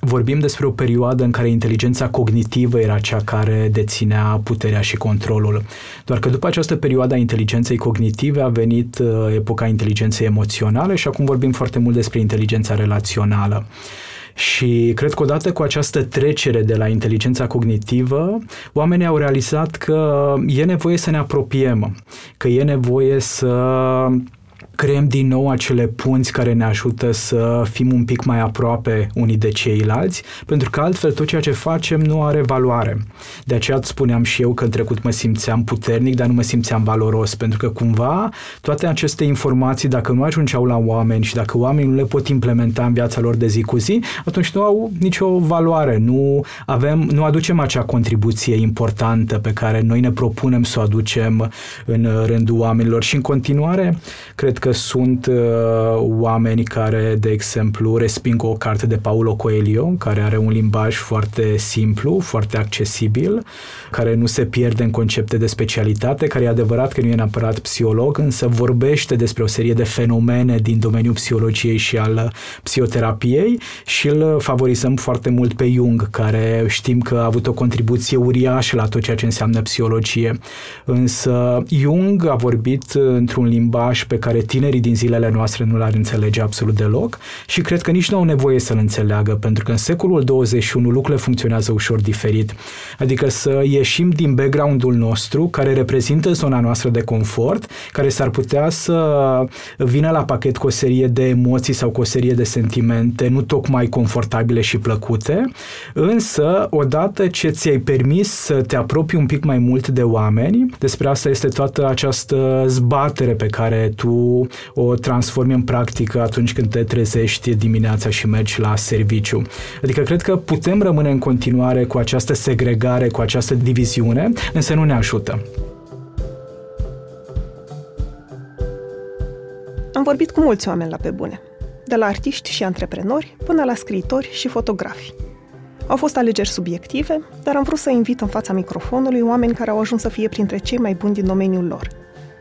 vorbim despre o perioadă în care inteligența cognitivă era cea care deținea puterea și controlul. Doar că după această perioadă a inteligenței cognitive a venit uh, epoca inteligenței emoționale și acum vorbim foarte mult despre inteligența relațională. Și cred că odată cu această trecere de la inteligența cognitivă, oamenii au realizat că e nevoie să ne apropiem, că e nevoie să creăm din nou acele punți care ne ajută să fim un pic mai aproape unii de ceilalți, pentru că altfel tot ceea ce facem nu are valoare. De aceea spuneam și eu că în trecut mă simțeam puternic, dar nu mă simțeam valoros, pentru că cumva toate aceste informații, dacă nu ajungeau la oameni și dacă oamenii nu le pot implementa în viața lor de zi cu zi, atunci nu au nicio valoare, nu avem, nu aducem acea contribuție importantă pe care noi ne propunem să o aducem în rândul oamenilor și în continuare cred că sunt uh, oameni care, de exemplu, resping o carte de Paulo Coelho, care are un limbaj foarte simplu, foarte accesibil, care nu se pierde în concepte de specialitate, care e adevărat că nu e neapărat psiholog, însă vorbește despre o serie de fenomene din domeniul psihologiei și al psihoterapiei și îl favorizăm foarte mult pe Jung, care știm că a avut o contribuție uriașă la tot ceea ce înseamnă psihologie. Însă Jung a vorbit într-un limbaj pe care tinerii din zilele noastre nu l-ar înțelege absolut deloc și cred că nici nu au nevoie să-l înțeleagă, pentru că în secolul 21 lucrurile funcționează ușor diferit. Adică să ieșim din background-ul nostru, care reprezintă zona noastră de confort, care s-ar putea să vină la pachet cu o serie de emoții sau cu o serie de sentimente nu tocmai confortabile și plăcute, însă odată ce ți-ai permis să te apropii un pic mai mult de oameni, despre asta este toată această zbatere pe care tu o transformi în practică atunci când te trezești dimineața și mergi la serviciu. Adică cred că putem rămâne în continuare cu această segregare, cu această diviziune, însă nu ne ajută. Am vorbit cu mulți oameni la pe bune, de la artiști și antreprenori până la scriitori și fotografi. Au fost alegeri subiective, dar am vrut să invit în fața microfonului oameni care au ajuns să fie printre cei mai buni din domeniul lor –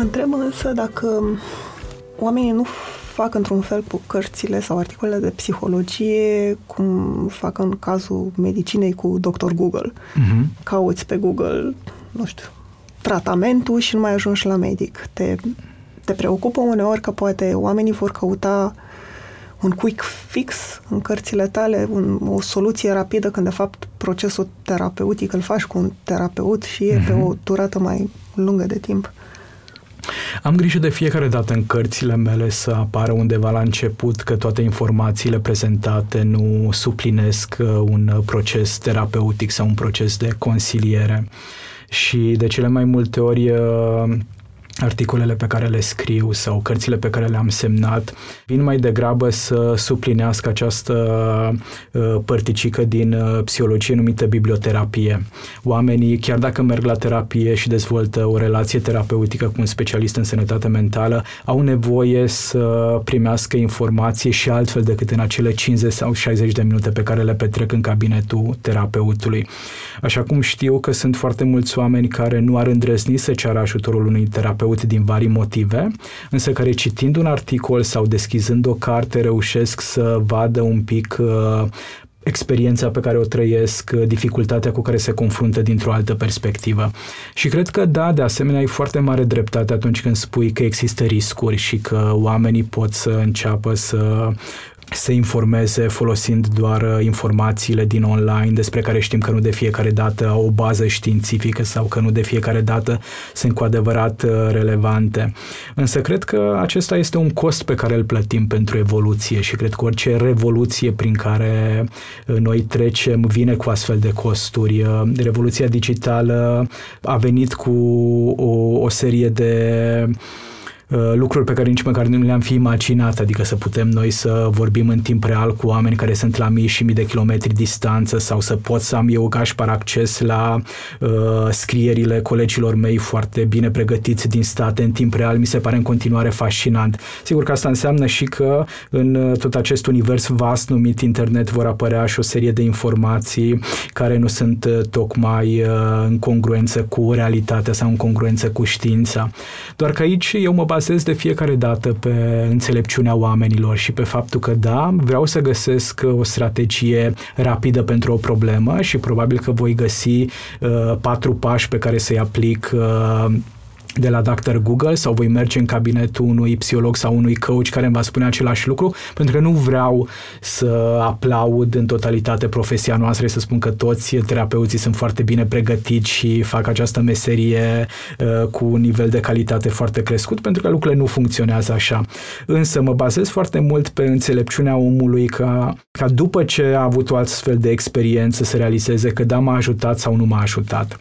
Mă întreb însă dacă oamenii nu fac într-un fel cu cărțile sau articolele de psihologie cum fac în cazul medicinei cu Dr. Google. Uh-huh. Cauți pe Google nu știu, tratamentul și nu mai ajungi la medic. Te, te preocupă uneori că poate oamenii vor căuta un quick fix în cărțile tale, un, o soluție rapidă, când de fapt procesul terapeutic îl faci cu un terapeut și e mm-hmm. pe mhm. o durată mai lungă de timp. Am grijă de fiecare dată în cărțile mele să apară undeva la început că toate informațiile prezentate nu suplinesc uh, un proces terapeutic sau un proces de consiliere. Și de cele mai multe ori uh, articolele pe care le scriu sau cărțile pe care le-am semnat vin mai degrabă să suplinească această uh, părticică din uh, psihologie numită biblioterapie. Oamenii, chiar dacă merg la terapie și dezvoltă o relație terapeutică cu un specialist în sănătate mentală, au nevoie să primească informație și altfel decât în acele 50 sau 60 de minute pe care le petrec în cabinetul terapeutului. Așa cum știu că sunt foarte mulți oameni care nu ar îndrăzni să ceară ajutorul unui terapeut terapeut din vari motive, însă care citind un articol sau deschizând o carte reușesc să vadă un pic uh, experiența pe care o trăiesc, uh, dificultatea cu care se confruntă dintr-o altă perspectivă. Și cred că da, de asemenea, ai foarte mare dreptate atunci când spui că există riscuri și că oamenii pot să înceapă să se informeze folosind doar uh, informațiile din online despre care știm că nu de fiecare dată au o bază științifică sau că nu de fiecare dată sunt cu adevărat uh, relevante. Însă cred că acesta este un cost pe care îl plătim pentru evoluție și cred că orice revoluție prin care uh, noi trecem vine cu astfel de costuri. Revoluția digitală a venit cu o, o serie de Uh, lucruri pe care nici măcar nu le-am fi imaginat, adică să putem noi să vorbim în timp real cu oameni care sunt la mii și mii de kilometri distanță sau să pot să am eu gașpar acces la uh, scrierile colegilor mei foarte bine pregătiți din state în timp real, mi se pare în continuare fascinant. Sigur că asta înseamnă și că în uh, tot acest univers vast numit internet vor apărea și o serie de informații care nu sunt uh, tocmai în congruență cu realitatea sau în congruență cu știința. Doar că aici eu mă bazez de fiecare dată pe înțelepciunea oamenilor și pe faptul că da, vreau să găsesc o strategie rapidă pentru o problemă și probabil că voi găsi uh, patru pași pe care să-i aplic uh, de la Dr. Google sau voi merge în cabinetul unui psiholog sau unui coach care îmi va spune același lucru, pentru că nu vreau să aplaud în totalitate profesia noastră, să spun că toți terapeuții sunt foarte bine pregătiți și fac această meserie uh, cu un nivel de calitate foarte crescut, pentru că lucrurile nu funcționează așa. Însă mă bazez foarte mult pe înțelepciunea omului ca, ca după ce a avut o astfel de experiență să realizeze că da, m-a ajutat sau nu m-a ajutat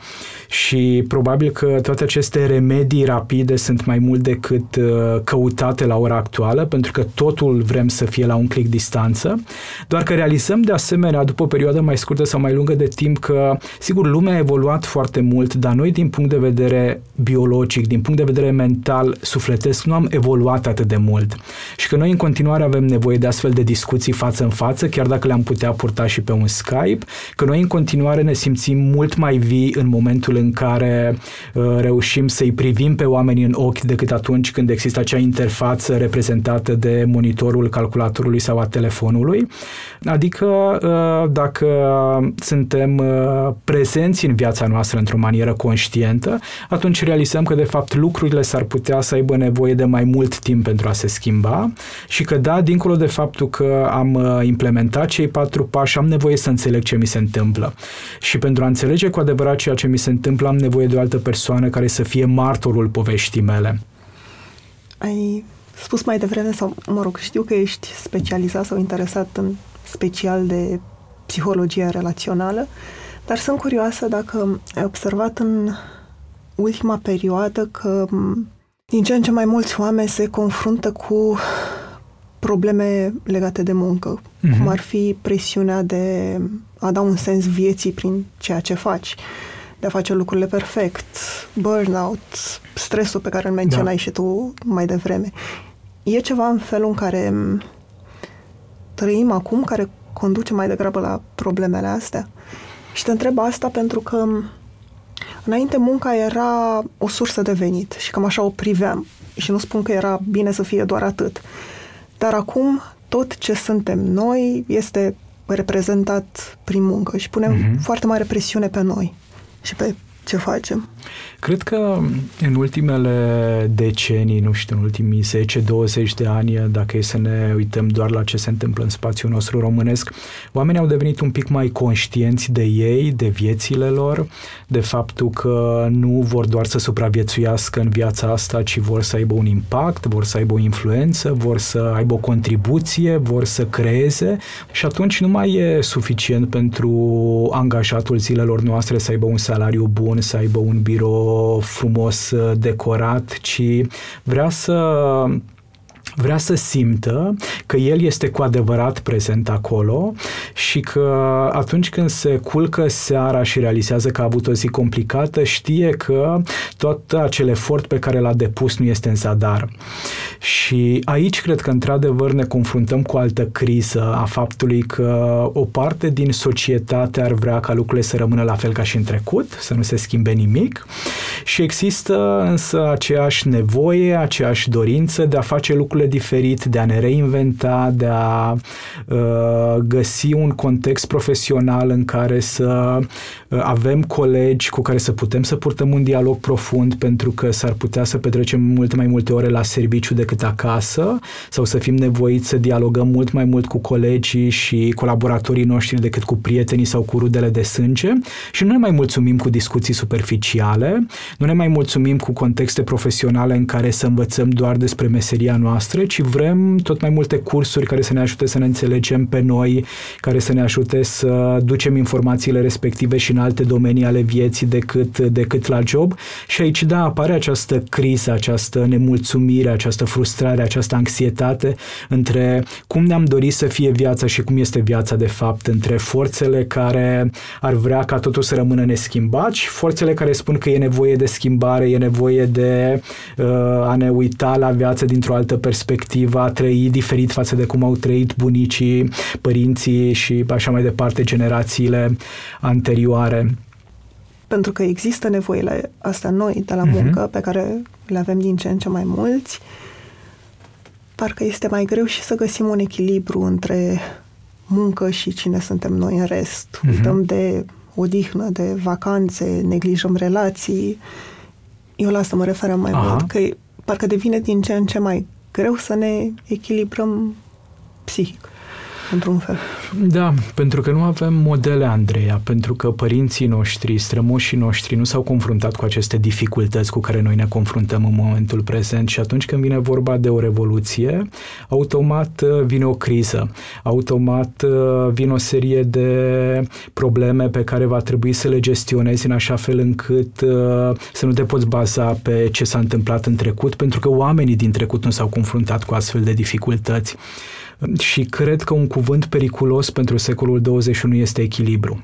și probabil că toate aceste remedii rapide sunt mai mult decât uh, căutate la ora actuală, pentru că totul vrem să fie la un click distanță, doar că realizăm de asemenea, după o perioadă mai scurtă sau mai lungă de timp, că, sigur, lumea a evoluat foarte mult, dar noi, din punct de vedere biologic, din punct de vedere mental, sufletesc, nu am evoluat atât de mult. Și că noi, în continuare, avem nevoie de astfel de discuții față în față, chiar dacă le-am putea purta și pe un Skype, că noi, în continuare, ne simțim mult mai vii în momentul în care uh, reușim să-i privim pe oameni în ochi decât atunci când există acea interfață reprezentată de monitorul calculatorului sau a telefonului. Adică uh, dacă suntem uh, prezenți în viața noastră într-o manieră conștientă, atunci realizăm că de fapt lucrurile s-ar putea să aibă nevoie de mai mult timp pentru a se schimba și că da, dincolo de faptul că am uh, implementat cei patru pași, am nevoie să înțeleg ce mi se întâmplă. Și pentru a înțelege cu adevărat ceea ce mi se întâmplă, am nevoie de o altă persoană care să fie martorul poveștii mele. Ai spus mai devreme, sau mă rog, știu că ești specializat sau interesat în special de psihologia relațională, dar sunt curioasă dacă ai observat în ultima perioadă că din ce în ce mai mulți oameni se confruntă cu probleme legate de muncă, mm-hmm. cum ar fi presiunea de a da un sens vieții prin ceea ce faci, de a face lucrurile perfect, burnout, stresul pe care îl menționai da. și tu mai devreme. E ceva în felul în care trăim acum care conduce mai degrabă la problemele astea? Și te întreb asta pentru că înainte munca era o sursă de venit și cam așa o priveam. Și nu spun că era bine să fie doar atât. Dar acum tot ce suntem noi este reprezentat prin muncă și punem mm-hmm. foarte mare presiune pe noi și pe ce facem? Cred că în ultimele decenii, nu știu, în ultimii 10-20 de ani, dacă e să ne uităm doar la ce se întâmplă în spațiul nostru românesc, oamenii au devenit un pic mai conștienți de ei, de viețile lor, de faptul că nu vor doar să supraviețuiască în viața asta, ci vor să aibă un impact, vor să aibă o influență, vor să aibă o contribuție, vor să creeze și atunci nu mai e suficient pentru angajatul zilelor noastre să aibă un salariu bun, să aibă un birou frumos uh, decorat, ci vrea să vrea să simtă că el este cu adevărat prezent acolo și că atunci când se culcă seara și realizează că a avut o zi complicată, știe că tot acel efort pe care l-a depus nu este în zadar. Și aici cred că într-adevăr ne confruntăm cu o altă criză a faptului că o parte din societate ar vrea ca lucrurile să rămână la fel ca și în trecut, să nu se schimbe nimic și există însă aceeași nevoie, aceeași dorință de a face lucrurile diferit, de a ne reinventa, de a uh, găsi un context profesional în care să uh, avem colegi cu care să putem să purtăm un dialog profund pentru că s-ar putea să petrecem mult mai multe ore la serviciu decât acasă sau să fim nevoiți să dialogăm mult mai mult cu colegii și colaboratorii noștri decât cu prietenii sau cu rudele de sânge. Și nu ne mai mulțumim cu discuții superficiale, nu ne mai mulțumim cu contexte profesionale în care să învățăm doar despre meseria noastră, noastre, ci vrem tot mai multe cursuri care să ne ajute să ne înțelegem pe noi, care să ne ajute să ducem informațiile respective și în alte domenii ale vieții decât, decât la job. Și aici, da, apare această criză, această nemulțumire, această frustrare, această anxietate între cum ne-am dorit să fie viața și cum este viața de fapt, între forțele care ar vrea ca totul să rămână neschimbat și forțele care spun că e nevoie de schimbare, e nevoie de uh, a ne uita la viață dintr-o altă perspectivă perspectivă, a trăi diferit față de cum au trăit bunicii, părinții și așa mai departe generațiile anterioare. Pentru că există nevoile astea noi de la mhm. muncă, uh-huh. pe care le avem din ce în ce mai mulți, parcă este mai greu și să găsim un echilibru între muncă și cine suntem noi în rest. Uh-huh. Uităm de odihnă, de vacanțe, neglijăm relații. Eu la asta mă referam mai Aha. mult, că parcă devine din ce în ce mai greu să ne echilibrăm psihic într-un fel. Da, pentru că nu avem modele, Andreea, pentru că părinții noștri, strămoșii noștri nu s-au confruntat cu aceste dificultăți cu care noi ne confruntăm în momentul prezent și atunci când vine vorba de o revoluție, automat uh, vine o criză, automat uh, vine o serie de probleme pe care va trebui să le gestionezi în așa fel încât uh, să nu te poți baza pe ce s-a întâmplat în trecut, pentru că oamenii din trecut nu s-au confruntat cu astfel de dificultăți. Și cred că un cuvânt periculos pentru secolul 21 este echilibru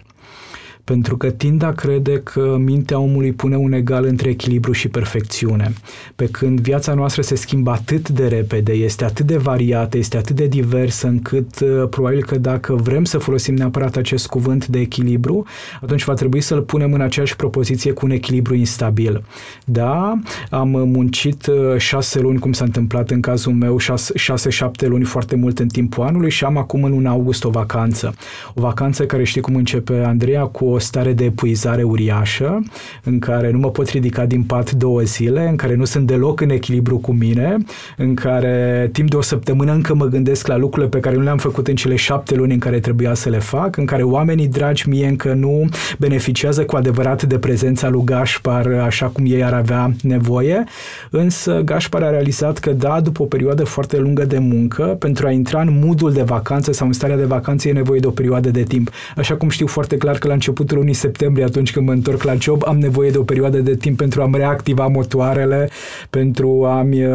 pentru că tind a crede că mintea omului pune un egal între echilibru și perfecțiune. Pe când viața noastră se schimbă atât de repede, este atât de variată, este atât de diversă, încât uh, probabil că dacă vrem să folosim neapărat acest cuvânt de echilibru, atunci va trebui să-l punem în aceeași propoziție cu un echilibru instabil. Da, am muncit uh, șase luni, cum s-a întâmplat în cazul meu, șase-șapte luni foarte mult în timpul anului și am acum în luna august o vacanță. O vacanță care știi cum începe, Andreea, cu o stare de epuizare uriașă, în care nu mă pot ridica din pat două zile, în care nu sunt deloc în echilibru cu mine, în care timp de o săptămână încă mă gândesc la lucrurile pe care nu le-am făcut în cele șapte luni în care trebuia să le fac, în care oamenii dragi mie încă nu beneficiază cu adevărat de prezența lui Gașpar așa cum ei ar avea nevoie, însă Gașpar a realizat că da, după o perioadă foarte lungă de muncă, pentru a intra în modul de vacanță sau în starea de vacanță e nevoie de o perioadă de timp. Așa cum știu foarte clar că la început începutul lunii septembrie, atunci când mă întorc la job, am nevoie de o perioadă de timp pentru a-mi reactiva motoarele, pentru a-mi uh,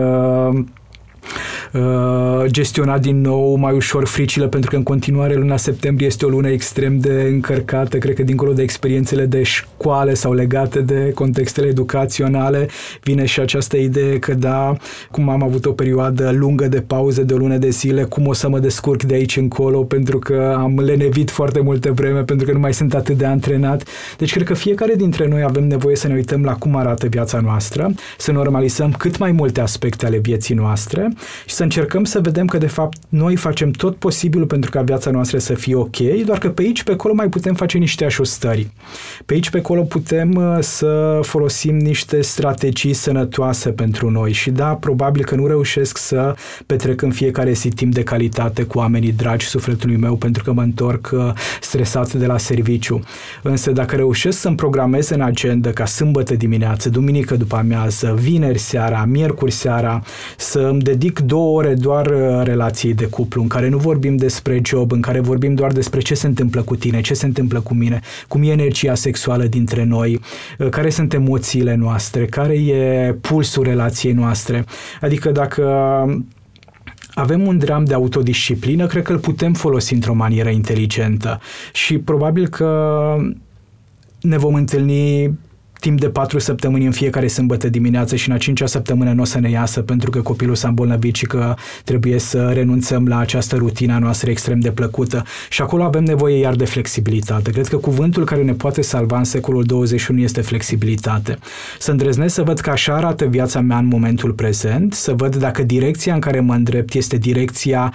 Uh, gestiona din nou mai ușor fricile, pentru că în continuare luna septembrie este o lună extrem de încărcată, cred că dincolo de experiențele de școală sau legate de contextele educaționale, vine și această idee că da, cum am avut o perioadă lungă de pauză de o lună de zile, cum o să mă descurc de aici încolo, pentru că am lenevit foarte multe vreme, pentru că nu mai sunt atât de antrenat. Deci cred că fiecare dintre noi avem nevoie să ne uităm la cum arată viața noastră, să normalizăm cât mai multe aspecte ale vieții noastre și să încercăm să vedem că de fapt noi facem tot posibilul pentru ca viața noastră să fie ok, doar că pe aici, pe acolo mai putem face niște ajustări. Pe aici, pe acolo putem uh, să folosim niște strategii sănătoase pentru noi și da, probabil că nu reușesc să petrec în fiecare zi timp de calitate cu oamenii dragi sufletului meu pentru că mă întorc uh, stresat de la serviciu. Însă dacă reușesc să-mi programez în agenda ca sâmbătă dimineață, duminică după amiază, vineri seara, miercuri seara, să îmi dedic două ore doar uh, relației de cuplu, în care nu vorbim despre job, în care vorbim doar despre ce se întâmplă cu tine, ce se întâmplă cu mine, cum e energia sexuală dintre noi, uh, care sunt emoțiile noastre, care e pulsul relației noastre. Adică dacă avem un dram de autodisciplină, cred că îl putem folosi într-o manieră inteligentă și probabil că ne vom întâlni timp de patru săptămâni în fiecare sâmbătă dimineață și în a cincea săptămână nu o să ne iasă pentru că copilul s-a îmbolnăvit și că trebuie să renunțăm la această rutina noastră extrem de plăcută. Și acolo avem nevoie iar de flexibilitate. Cred că cuvântul care ne poate salva în secolul 21 este flexibilitate. Să îndrăznesc să văd că așa arată viața mea în momentul prezent, să văd dacă direcția în care mă îndrept este direcția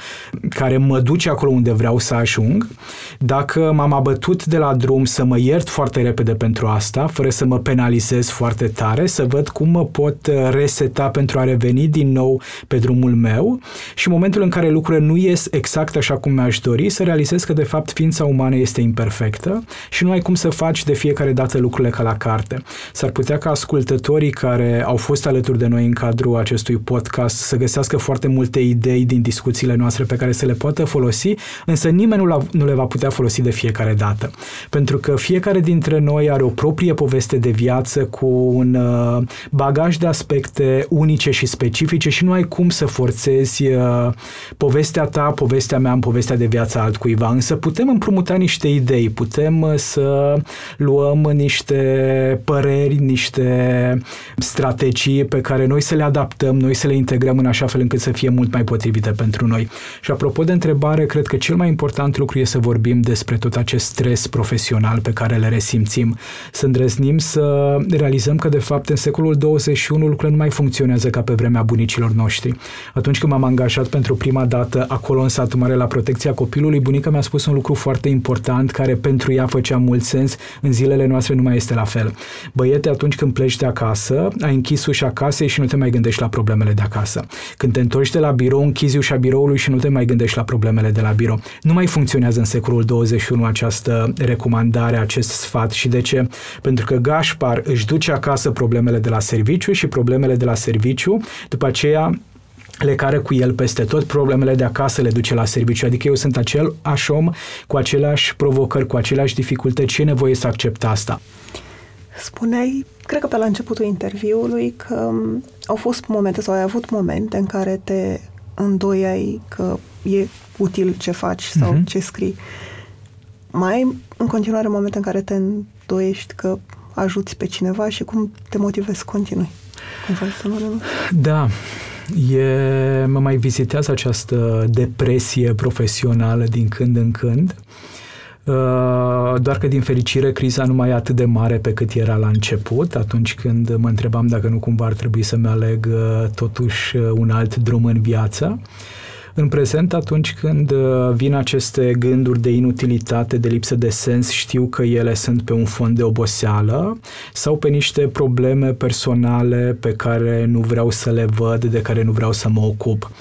care mă duce acolo unde vreau să ajung, dacă m-am abătut de la drum să mă iert foarte repede pentru asta, fără să mă penalizez foarte tare, să văd cum mă pot uh, reseta pentru a reveni din nou pe drumul meu și în momentul în care lucrurile nu ies exact așa cum mi-aș dori, să realizez că de fapt ființa umană este imperfectă și nu ai cum să faci de fiecare dată lucrurile ca la carte. S-ar putea ca ascultătorii care au fost alături de noi în cadrul acestui podcast să găsească foarte multe idei din discuțiile noastre pe care să le poată folosi, însă nimeni nu, nu le va putea folosi de fiecare dată. Pentru că fiecare dintre noi are o proprie poveste de viață viață cu un uh, bagaj de aspecte unice și specifice și nu ai cum să forțezi uh, povestea ta, povestea mea în povestea de viață altcuiva. Însă putem împrumuta niște idei, putem uh, să luăm niște păreri, niște strategii pe care noi să le adaptăm, noi să le integrăm în așa fel încât să fie mult mai potrivite pentru noi. Și apropo de întrebare, cred că cel mai important lucru este să vorbim despre tot acest stres profesional pe care le resimțim, să îndrăznim să realizăm că, de fapt, în secolul 21 lucrurile nu mai funcționează ca pe vremea bunicilor noștri. Atunci când m-am angajat pentru prima dată acolo în satul mare la protecția copilului, bunica mi-a spus un lucru foarte important care pentru ea făcea mult sens, în zilele noastre nu mai este la fel. Băiete, atunci când pleci de acasă, ai închis ușa casei și nu te mai gândești la problemele de acasă. Când te întorci de la birou, închizi ușa biroului și nu te mai gândești la problemele de la birou. Nu mai funcționează în secolul 21 această recomandare, acest sfat. Și de ce? Pentru că Gașpa Gaspar își duce acasă problemele de la serviciu și problemele de la serviciu, după aceea le care cu el peste tot, problemele de acasă le duce la serviciu. Adică eu sunt acel om cu aceleași provocări, cu aceleași dificultăți. Ce e nevoie să accept asta? Spuneai, cred că pe la începutul interviului, că au fost momente sau ai avut momente în care te îndoiai că e util ce faci sau uh-huh. ce scrii. Mai ai în continuare momente în care te îndoiești că ajuți pe cineva și cum te motivezi să continui. Cum faci să nu renunți? Da, e, mă mai vizitează această depresie profesională din când în când. Uh, doar că din fericire criza nu mai e atât de mare pe cât era la început, atunci când mă întrebam dacă nu cumva ar trebui să-mi aleg uh, totuși uh, un alt drum în viață. În prezent, atunci când uh, vin aceste gânduri de inutilitate, de lipsă de sens, știu că ele sunt pe un fond de oboseală sau pe niște probleme personale pe care nu vreau să le văd, de care nu vreau să mă ocup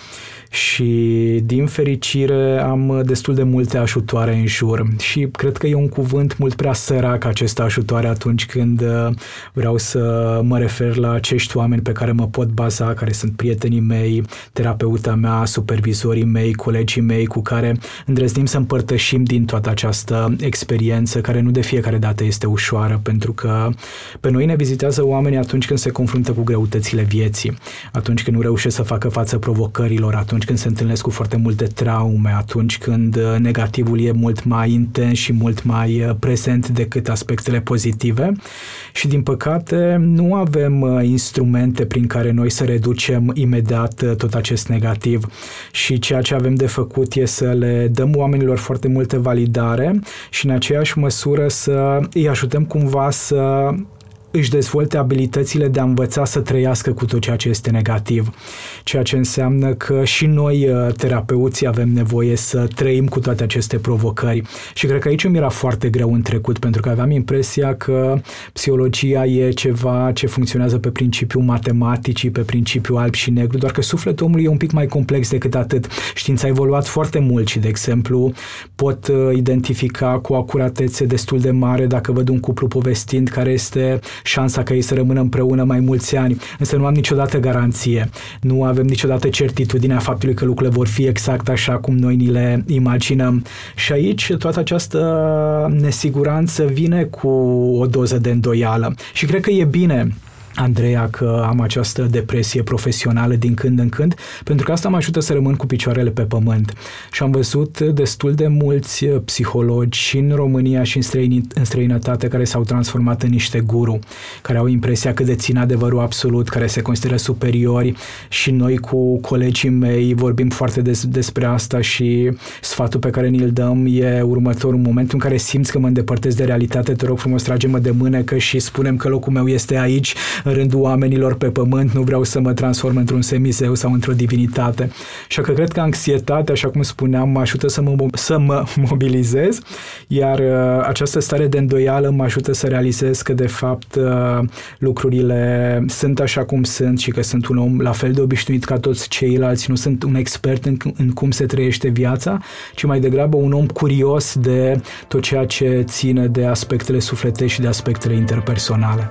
și din fericire am destul de multe ajutoare în jur. Și cred că e un cuvânt mult prea sărac acest ajutoare atunci când uh, vreau să mă refer la acești oameni pe care mă pot baza, care sunt prietenii mei, terapeuta mea, supervizorii mei, colegii mei cu care îndrăznim să împărtășim din toată această experiență care nu de fiecare dată este ușoară pentru că pe noi ne vizitează oamenii atunci când se confruntă cu greutățile vieții, atunci când nu reușesc să facă față provocărilor, atunci atunci când se întâlnesc cu foarte multe traume, atunci când uh, negativul e mult mai intens și mult mai uh, prezent decât aspectele pozitive. Și din păcate nu avem uh, instrumente prin care noi să reducem imediat tot acest negativ. Și ceea ce avem de făcut e să le dăm oamenilor foarte multe validare și în aceeași măsură să îi ajutăm cumva să își dezvolte abilitățile de a învăța să trăiască cu tot ceea ce este negativ. Ceea ce înseamnă că și noi, uh, terapeuții, avem nevoie să trăim cu toate aceste provocări. Și cred că aici mi era foarte greu în trecut, pentru că aveam impresia că psihologia e ceva ce funcționează pe principiu matematicii, pe principiu alb și negru, doar că sufletul omului e un pic mai complex decât atât. Știința a evoluat foarte mult și, de exemplu, pot uh, identifica cu o acuratețe destul de mare dacă văd un cuplu povestind care este șansa ca ei să rămână împreună mai mulți ani, însă nu am niciodată garanție. Nu avem niciodată certitudinea faptului că lucrurile vor fi exact așa cum noi ni le imaginăm. Și aici toată această nesiguranță vine cu o doză de îndoială. Și cred că e bine Andreea, că am această depresie profesională din când în când, pentru că asta mă ajută să rămân cu picioarele pe pământ. Și am văzut destul de mulți psihologi și în România și în, străini, în străinătate care s-au transformat în niște guru, care au impresia că dețin adevărul absolut, care se consideră superiori și noi cu colegii mei vorbim foarte des, despre asta și sfatul pe care ni-l dăm e următorul. În momentul în care simți că mă îndepărtez de realitate, te rog frumos, trage-mă de mânecă și spunem că locul meu este aici, în rândul oamenilor pe pământ, nu vreau să mă transform într-un semizeu sau într-o divinitate. Și că cred că anxietatea, așa cum spuneam, mă ajută să mă, să mă mobilizez, iar uh, această stare de îndoială mă ajută să realizez că, de fapt, uh, lucrurile sunt așa cum sunt și că sunt un om la fel de obișnuit ca toți ceilalți, nu sunt un expert în, în cum se trăiește viața, ci mai degrabă un om curios de tot ceea ce ține de aspectele sufletești și de aspectele interpersonale.